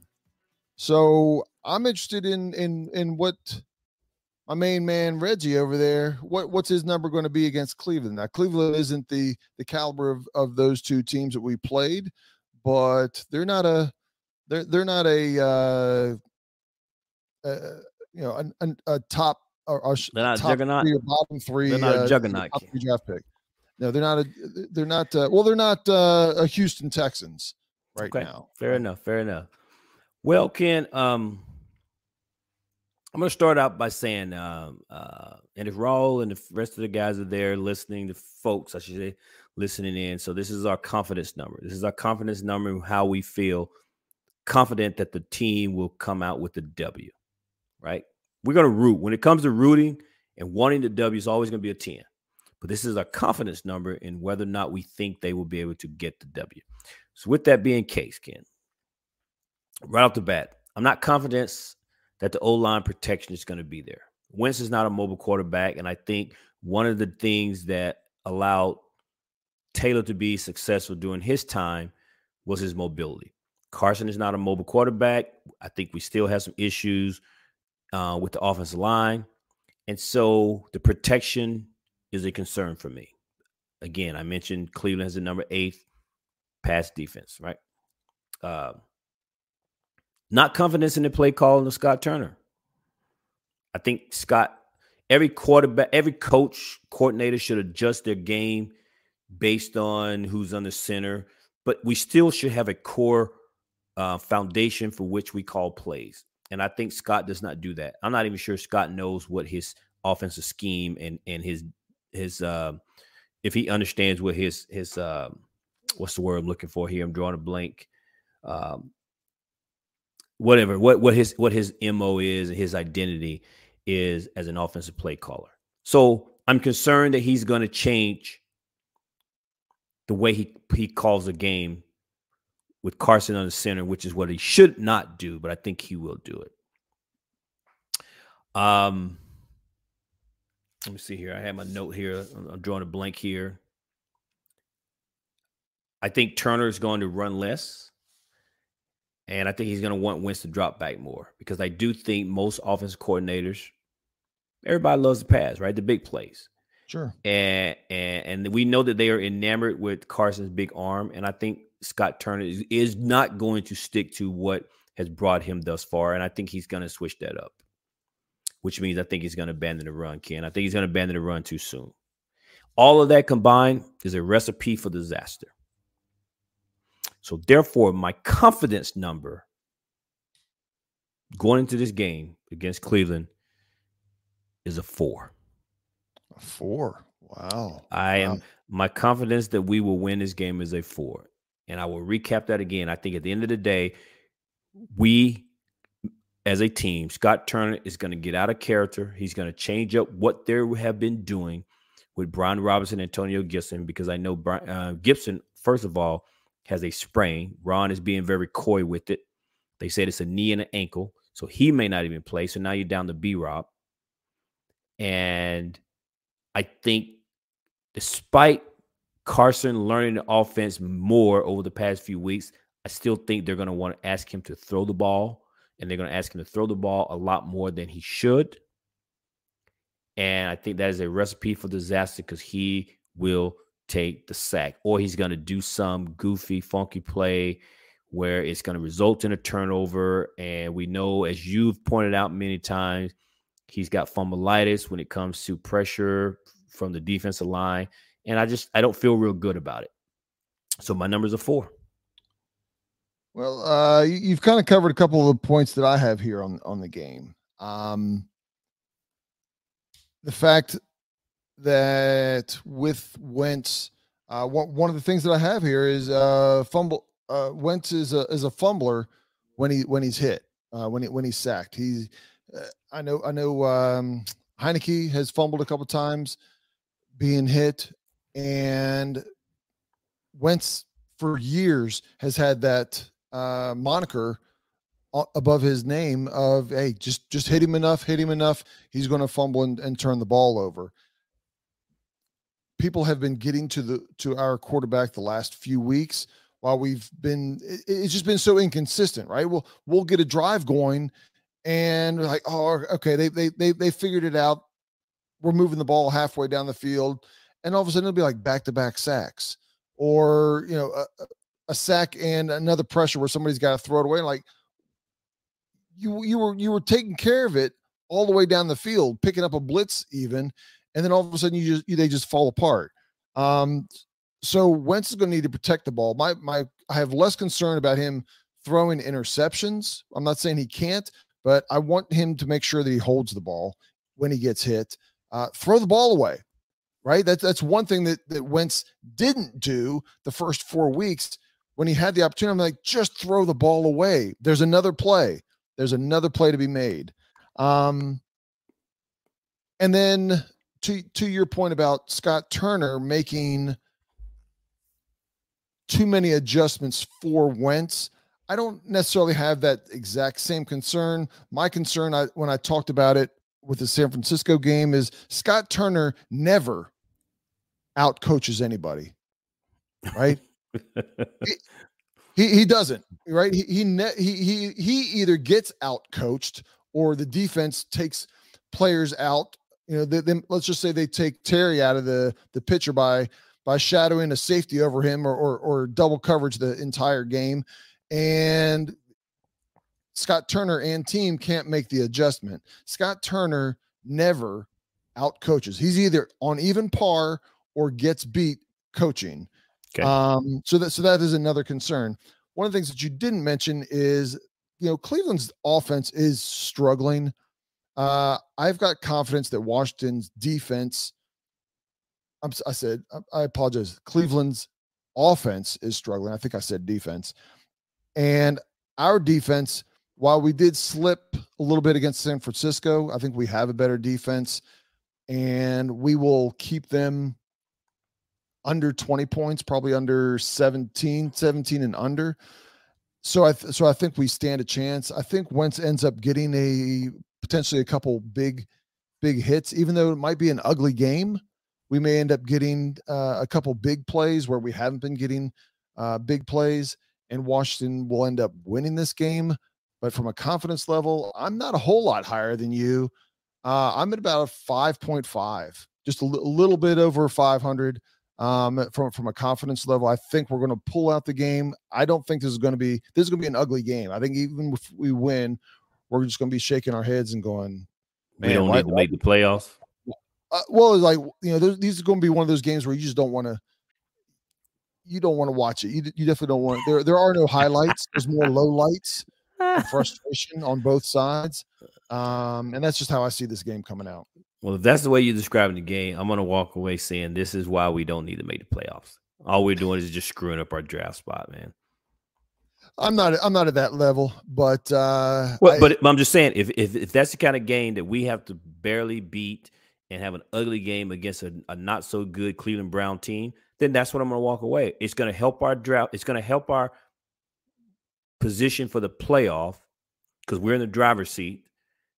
So I'm interested in in in what my main man Reggie over there. What what's his number going to be against Cleveland? Now Cleveland isn't the the caliber of, of those two teams that we played, but they're not a they're they're not a uh, uh you know a, a, a top or, or they're not top juggernaut. Three or bottom three. They're not uh, a juggernaut. draft pick. No, they're not a. They're not. Uh, well, they're not uh, a Houston Texans right okay. now. Fair enough. Fair enough. Well, Ken, um, I'm going to start out by saying, um, uh, and if Raul and the rest of the guys are there listening, the folks, I should say, listening in. So this is our confidence number. This is our confidence number, how we feel confident that the team will come out with the W, right? We're going to root. When it comes to rooting and wanting the W, it's always going to be a 10. But this is our confidence number in whether or not we think they will be able to get the W. So with that being case, Ken, right off the bat, I'm not confident that the O line protection is going to be there. Wentz is not a mobile quarterback, and I think one of the things that allowed Taylor to be successful during his time was his mobility. Carson is not a mobile quarterback. I think we still have some issues uh, with the offensive line. And so the protection is a concern for me. Again, I mentioned Cleveland has the number eighth pass defense, right? Uh, not confidence in the play call of Scott Turner. I think Scott, every quarterback, every coach, coordinator should adjust their game based on who's on the center, but we still should have a core uh, foundation for which we call plays. And I think Scott does not do that. I'm not even sure Scott knows what his offensive scheme and and his his uh, if he understands what his his uh, what's the word I'm looking for here? I'm drawing a blank. Um, whatever what what his what his mo is and his identity is as an offensive play caller. So I'm concerned that he's going to change the way he he calls a game with Carson on the center, which is what he should not do, but I think he will do it. Um, let me see here. I have my note here. I'm drawing a blank here. I think Turner is going to run less. And I think he's going to want Wentz to drop back more because I do think most offensive coordinators, everybody loves the pass, right? The big plays. Sure. And and and we know that they are enamored with Carson's big arm, and I think Scott Turner is, is not going to stick to what has brought him thus far. And I think he's going to switch that up, which means I think he's going to abandon the run, Ken. I think he's going to abandon the run too soon. All of that combined is a recipe for disaster. So, therefore, my confidence number going into this game against Cleveland is a four. A four. Wow. I wow. am my confidence that we will win this game is a four. And I will recap that again. I think at the end of the day, we as a team, Scott Turner is going to get out of character. He's going to change up what they have been doing with Brian Robinson, and Antonio Gibson, because I know Brian, uh, Gibson, first of all, has a sprain. Ron is being very coy with it. They said it's a knee and an ankle, so he may not even play. So now you're down to B Rob. And I think despite Carson learning the offense more over the past few weeks, I still think they're going to want to ask him to throw the ball, and they're going to ask him to throw the ball a lot more than he should. And I think that is a recipe for disaster because he will take the sack, or he's going to do some goofy, funky play where it's going to result in a turnover. And we know, as you've pointed out many times, he's got fumbleitis when it comes to pressure from the defensive line and I just I don't feel real good about it. So my numbers are four. Well, uh, you've kind of covered a couple of the points that I have here on on the game. Um, the fact that with Wentz, uh, one, of the things that I have here is uh, fumble. Uh, Wentz is a is a fumbler when he when he's hit uh, when he when he's sacked. He's uh, I know I know um, Heinicke has fumbled a couple times being hit and Wentz for years has had that uh, moniker above his name of hey just just hit him enough hit him enough he's going to fumble and, and turn the ball over people have been getting to the to our quarterback the last few weeks while we've been it, it's just been so inconsistent right? We'll we'll get a drive going and like oh okay they they they, they figured it out. We're moving the ball halfway down the field. And all of a sudden it'll be like back to back sacks or you know a, a, sack and another pressure where somebody's got to throw it away. Like you you were you were taking care of it all the way down the field picking up a blitz even and then all of a sudden you just you, they just fall apart um so Wentz is going to need to protect the ball my my I have less concern about him throwing interceptions I'm not saying he can't but I want him to make sure that he holds the ball when he gets hit. Uh, throw the ball away, right? That's that's one thing that that Wentz didn't do the first four weeks when he had the opportunity. I'm like, just throw the ball away. There's another play. There's another play to be made. Um, and then to to your point about Scott Turner making too many adjustments for Wentz. I don't necessarily have that exact same concern. My concern, I, when I talked about it with the San Francisco game, is Scott Turner never out coaches anybody, right? *laughs* he, he, he doesn't, right? He he ne- he he he either gets out coached or the defense takes players out. You know, they, they, let's just say they take Terry out of the the pitcher by by shadowing a safety over him or, or, or double coverage the entire game. And Scott Turner and team can't make the adjustment. Scott Turner never out coaches. He's either on even par or gets beat coaching. Okay. Um, so that so that is another concern. One of the things that you didn't mention is you know Cleveland's offense is struggling. Uh, I've got confidence that Washington's defense I'm, I said, I apologize. Cleveland's offense is struggling. I think I said defense. And our defense, while we did slip a little bit against San Francisco, I think we have a better defense and we will keep them under 20 points, probably under 17, 17 and under. So I th- so I think we stand a chance. I think Wentz ends up getting a potentially a couple big big hits, even though it might be an ugly game we may end up getting uh, a couple big plays where we haven't been getting uh, big plays, and Washington will end up winning this game. But from a confidence level, I'm not a whole lot higher than you. Uh, I'm at about a 5.5, just a, little bit over 500. Um, from from a confidence level, I think we're going to pull out the game. I don't think this is going to be this is going to be an ugly game. I think even if we win, we're just going to be shaking our heads and going, "Man, we don't why, need to make the playoffs." uh, well, like you know, these are going to be one of those games where you just don't want to. You don't want to watch it. You, you definitely don't want. There, there are no highlights. There's more low lights, *laughs* frustration on both sides, um, and that's just how I see this game coming out. Well, if that's the way you're describing the game, I'm going to walk away saying this is why we don't need to make the playoffs. All we're doing is just screwing up our draft spot, man. I'm not. I'm not at that level, but uh, well, I, but I'm just saying if, if if that's the kind of game that we have to barely beat and have an ugly game against a, a not so good Cleveland Brown team, then that's what I'm going to walk away. It's going to help our draft. It's going to help our position for the playoff because we're in the driver's seat.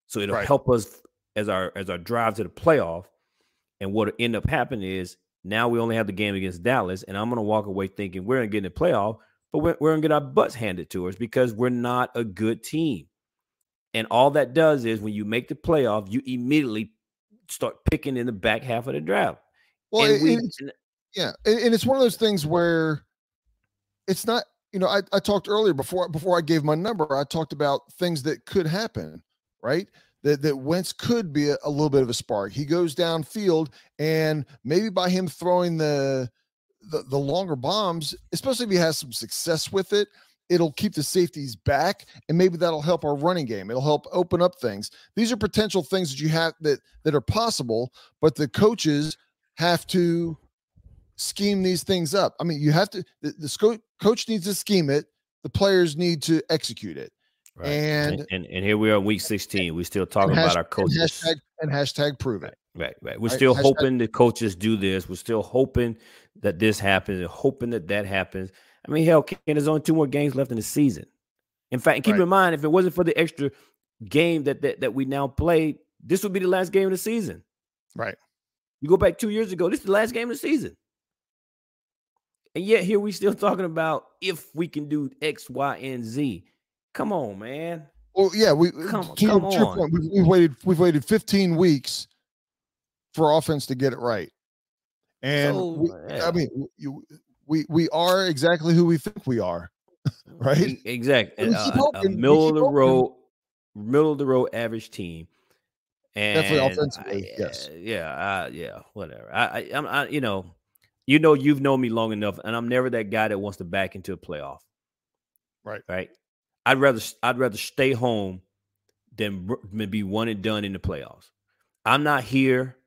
So it'll right. help us as our as our drive to the playoff. And what'll end up happening is now we only have the game against Dallas, and I'm going to walk away thinking we're going to get in the playoff, but we're, we're going to get our butts handed to us because we're not a good team. And all that does is when you make the playoff, you immediately start picking in the back half of the draft. Well, and we, it's, yeah, and, and, it's one of those things where it's not. You know, I, I talked earlier before before I gave my number. I talked about things that could happen, right? That that Wentz could be a, a little bit of a spark. He goes downfield, and maybe by him throwing the the, the longer bombs, especially if he has some success with it, it'll keep the safeties back and maybe that'll help our running game. It'll help open up things. These are potential things that you have that that are possible but the coaches have to scheme these things up. I mean you have to the, the coach needs to scheme it. The players need to execute it. Right. and, and, and and here we are week 16 we're still talking about our coaches. and hashtag, and hashtag prove it right right we're still right. hoping the coaches do this we're still hoping that this happens and hoping that that happens I mean, hell, Ken, there's only two more games left in the season. In fact, keep right. in mind, if it wasn't for the extra game that, that that we now play, this would be the last game of the season. Right. You go back two years ago, this is the last game of the season. And yet here we still *laughs* talking about if we can do X, Y, and Z. Come on, man. Well, yeah, we come, to, come on. Point, we've, we've waited we've waited 15 weeks for offense to get it right. And so, we, yeah. I mean, you, we we are exactly who we think we are, *laughs* right? Exactly. Uh, a middle of the road, middle of the road average team. And Definitely offensively, I, yes. Yeah, uh, yeah, whatever. I, I, I'm, I, you know, you know, you've known me long enough, and I'm never that guy that wants to back into a playoff. Right. Right. I'd rather, I'd rather stay home than be one and done in the playoffs. I'm not here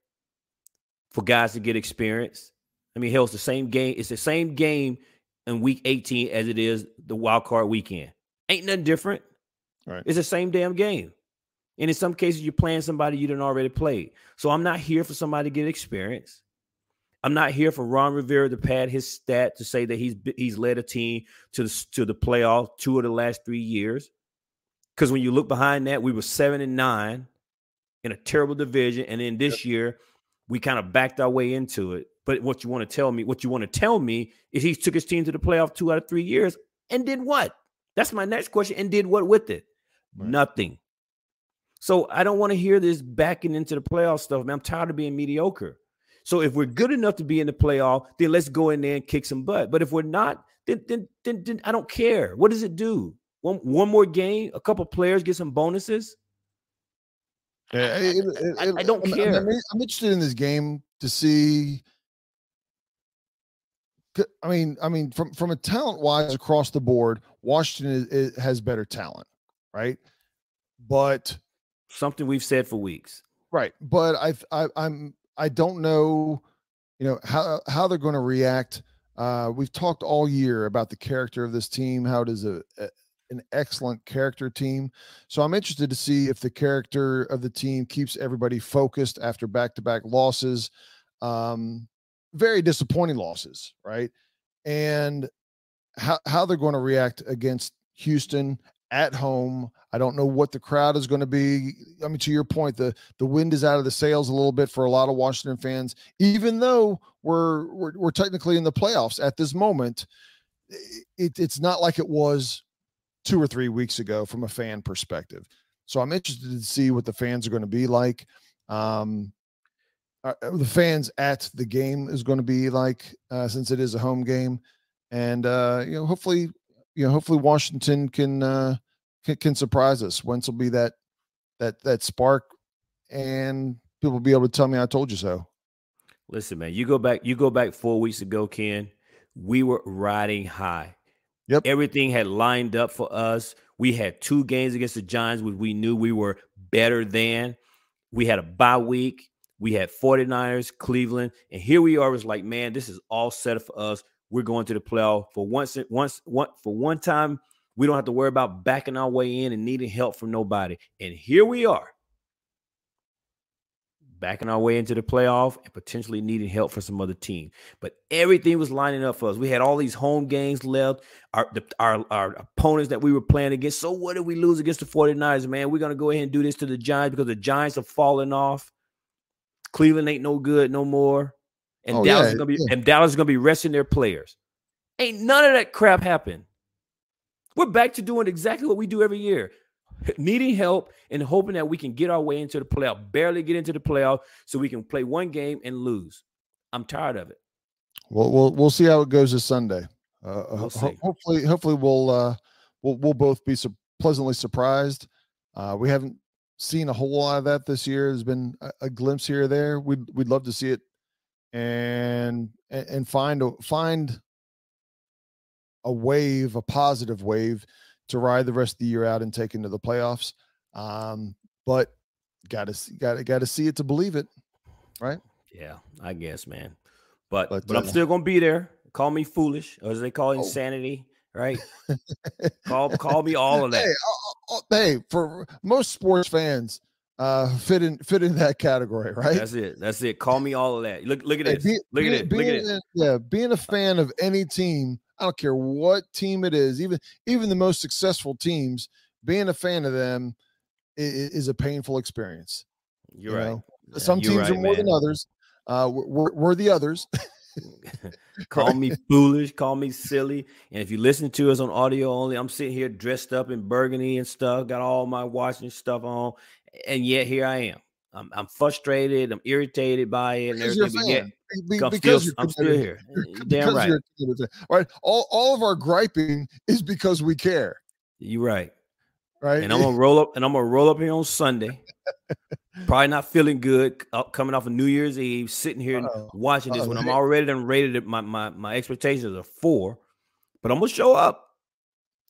for guys to get experience. I mean, hell, it's the same game. It's the same game in week 18 as it is the wild card weekend. Ain't nothing different. Right. It's the same damn game. And in some cases, you're playing somebody you didn't already play. So I'm not here for somebody to get experience. I'm not here for Ron Rivera to pad his stat to say that he's he's led a team to the, to the playoff two of the last three years. Because when you look behind that, we were seven and nine in a terrible division, and then this yep. year we kind of backed our way into it. But what you want to tell me, what you want to tell me, is he took his team to the playoff two out of three years and did what? That's my next question. And did what with it? Right. Nothing. So I don't want to hear this backing into the playoff stuff, man. I'm tired of being mediocre. So if we're good enough to be in the playoff, then let's go in there and kick some butt. But if we're not, then then then, then I don't care. What does it do? One one more game, a couple players get some bonuses. Yeah, it, it, I, I, don't care. I'm, I'm interested in this game to see. I mean, I mean, from from a talent wise across the board, Washington is, is, has better talent, right? But something we've said for weeks, right? But I, I I'm I don't know, you know how how they're going to react. Uh, we've talked all year about the character of this team, how it is a, a an excellent character team. So I'm interested to see if the character of the team keeps everybody focused after back-to-back losses. Um, very disappointing losses, right? And how how they're going to react against Houston at home. I don't know what the crowd is going to be. I mean, to your point, the the wind is out of the sails a little bit for a lot of Washington fans, even though we're we're, we're technically in the playoffs at this moment. It, it's not like it was two or three weeks ago from a fan perspective. So I'm interested to see what the fans are going to be like. Um, uh, uh, the fans at the game is going to be like uh, since it is a home game, and uh, you know, hopefully, you know, hopefully Washington can uh, can, can surprise us. Wentz will be that that that spark, and people will be able to tell me I told you so. Listen, man, you go back. You go back four weeks ago, Ken. We were riding high. Yep. Everything had lined up for us. We had two games against the Giants, which we knew we were better than. We had a bye week. We had 49ers, Cleveland, and here we are. It's like, man, this is all set for us. We're going to the playoff for once, once, one for one time. We don't have to worry about backing our way in and needing help from nobody. And here we are backing our way into the playoff and potentially needing help for some other team. But everything was lining up for us. We had all these home games left. Our the, our, our opponents that we were playing against. So what did we lose against the 49ers, man? We're going to go ahead and do this to the Giants because the Giants are falling off. Cleveland ain't no good no more. And oh, Dallas yeah, is gonna be yeah. and Dallas is gonna be resting their players. Ain't none of that crap happen. We're back to doing exactly what we do every year needing help and hoping that we can get our way into the playoff, barely get into the playoff so we can play one game and lose. I'm tired of it. Well, we'll we'll see how it goes this Sunday. Uh, we'll ho- hopefully, hopefully we'll uh, we'll we'll both be su- pleasantly surprised. Uh, we haven't seen a whole lot of that this year. There's been a, a, glimpse here or there. We'd we'd love to see it, and and find a, find a wave, a positive wave to ride the rest of the year out and take into the playoffs. Um, but got to got to got to see it to believe it, right? Yeah, I guess, man. But but, but I'm uh, still gonna be there. Call me foolish, or as they call oh. insanity, oh. right? *laughs* call call me all of that. Hey, uh, uh, hey, for most sports fans, uh fit in fit in that category, right? That's it. That's it. Call me all of that. Look look at hey, this. Be, look be, at it. Look at it. Yeah, being a fan of any team I don't care what team it is, even even the most successful teams, being a fan of them is, is a painful experience. You're you right. Know? Some You're teams right, are more man. than others. Uh, we're, we're the others. *laughs* *laughs* call me foolish, call me silly. And if you listen to us on audio only, I'm sitting here dressed up in burgundy and stuff, got all my watching stuff on, and yet here I am. I'm, I'm frustrated. I'm irritated by it. And everything. Be, I'm, because still, I'm still here. Damn right. Right. All, all of our griping is because we care. You're right. Right. And I'm gonna roll up and I'm gonna roll up here on Sunday. Probably not feeling good coming off of New Year's Eve, sitting here watching this uh when I'm already done rated it. My, my my expectations are four, but I'm gonna show up.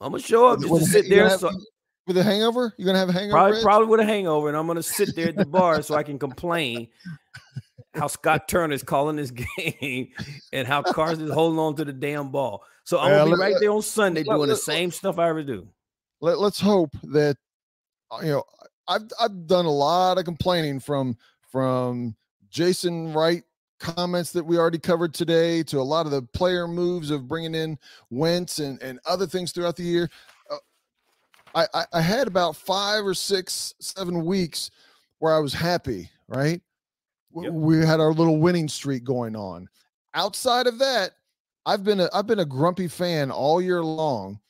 I'm gonna show up just to sit there. Have, so, with a hangover? You're gonna have a hangover? Probably, probably with a hangover, and I'm gonna sit there at the bar so I can complain how Scott Turner's calling this *laughs* game and how Carson's holding on to the damn ball. So I'm gonna be right there on Sunday let, doing let, the same let, stuff I ever do. Let, let's hope that uh, you know I've I've done a lot of complaining from from Jason Wright comments that we already covered today to a lot of the player moves of bringing in Wentz and, and other things throughout the year. Uh, I, I had about five or six, seven weeks where I was happy, right? Yep. We had our little winning streak going on. Outside of that, I've been a I've been a grumpy fan all year long.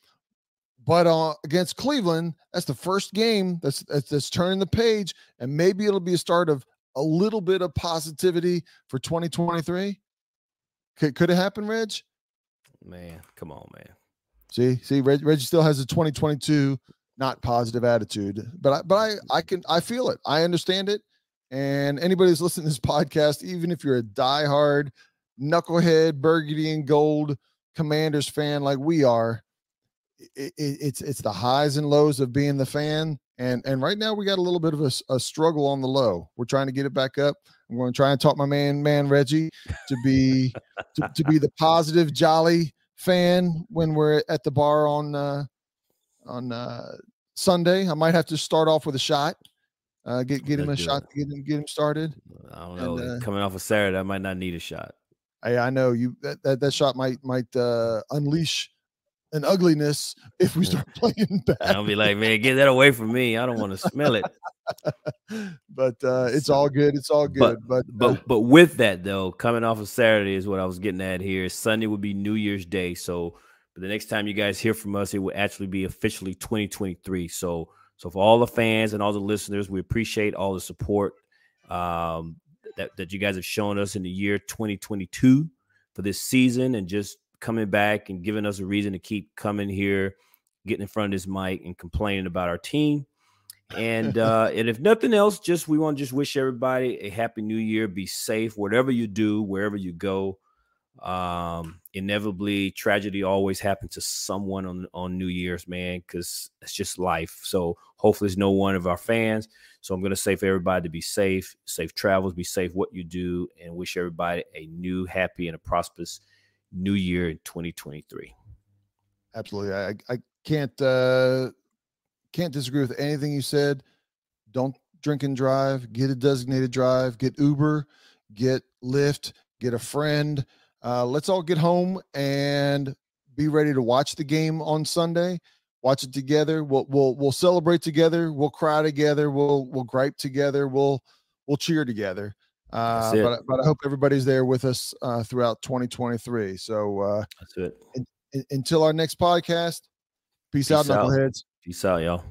But uh, against Cleveland, that's the first game that's, that's that's turning the page, and maybe it'll be a start of a little bit of positivity for 2023? Could, could it happen, Reg? Man, come on, man. See, see, Reg, Reg still has a 2022 not positive attitude, but I, but I, I can, I feel it. I understand it. And anybody who's listening to this podcast, even if you're a diehard knucklehead, burgundy and gold Commanders fan like we are, it, it, it's it's the highs and lows of being the fan and and right now we got a little bit of a, a, struggle on the low. We're trying to get it back up. I'm going to try and talk my man man Reggie to be to, to, be the positive, jolly fan when we're at the bar on uh, on uh, Sunday. I might have to start off with a shot. Uh, get get him a shot to get him get him started. I don't know. And, uh, Coming off of Saturday, I might not need a shot. I I know you that that, that shot might might uh, unleash an ugliness if we start *laughs* *laughs* playing bad. I'll be like, man, get that away from me. I don't want to smell it. *laughs* but uh, it's all good. It's all good. But but, uh, but but with that though, coming off of Saturday is what I was getting at here. Sunday would be New Year's Day. So but the next time you guys hear from us, it will actually be officially 2023. So so for all the fans and all the listeners, we appreciate all the support um, that, that you guys have shown us in the year 2022 for this season and just coming back and giving us a reason to keep coming here, getting in front of this mic and complaining about our team. And *laughs* uh, and if nothing else, just we want to just wish everybody a happy new year. Be safe, whatever you do, wherever you go. Um, inevitably, tragedy always happens to someone on on New Year's, man, because it's just life. So hopefully, it's no one of our fans. So I'm gonna say for everybody to be safe, safe travels, be safe what you do, and wish everybody a new, happy, and a prosperous new year in 2023. Absolutely. I, I can't uh can't disagree with anything you said. Don't drink and drive, get a designated drive, get Uber, get Lyft, get a friend. Uh, let's all get home and be ready to watch the game on Sunday. Watch it together. We'll we'll we'll celebrate together. We'll cry together. We'll we'll gripe together. We'll we'll cheer together. Uh, but but I hope everybody's there with us uh, throughout 2023. So uh, that's it. In, in, until our next podcast, peace, peace out, knuckleheads. Peace out, y'all.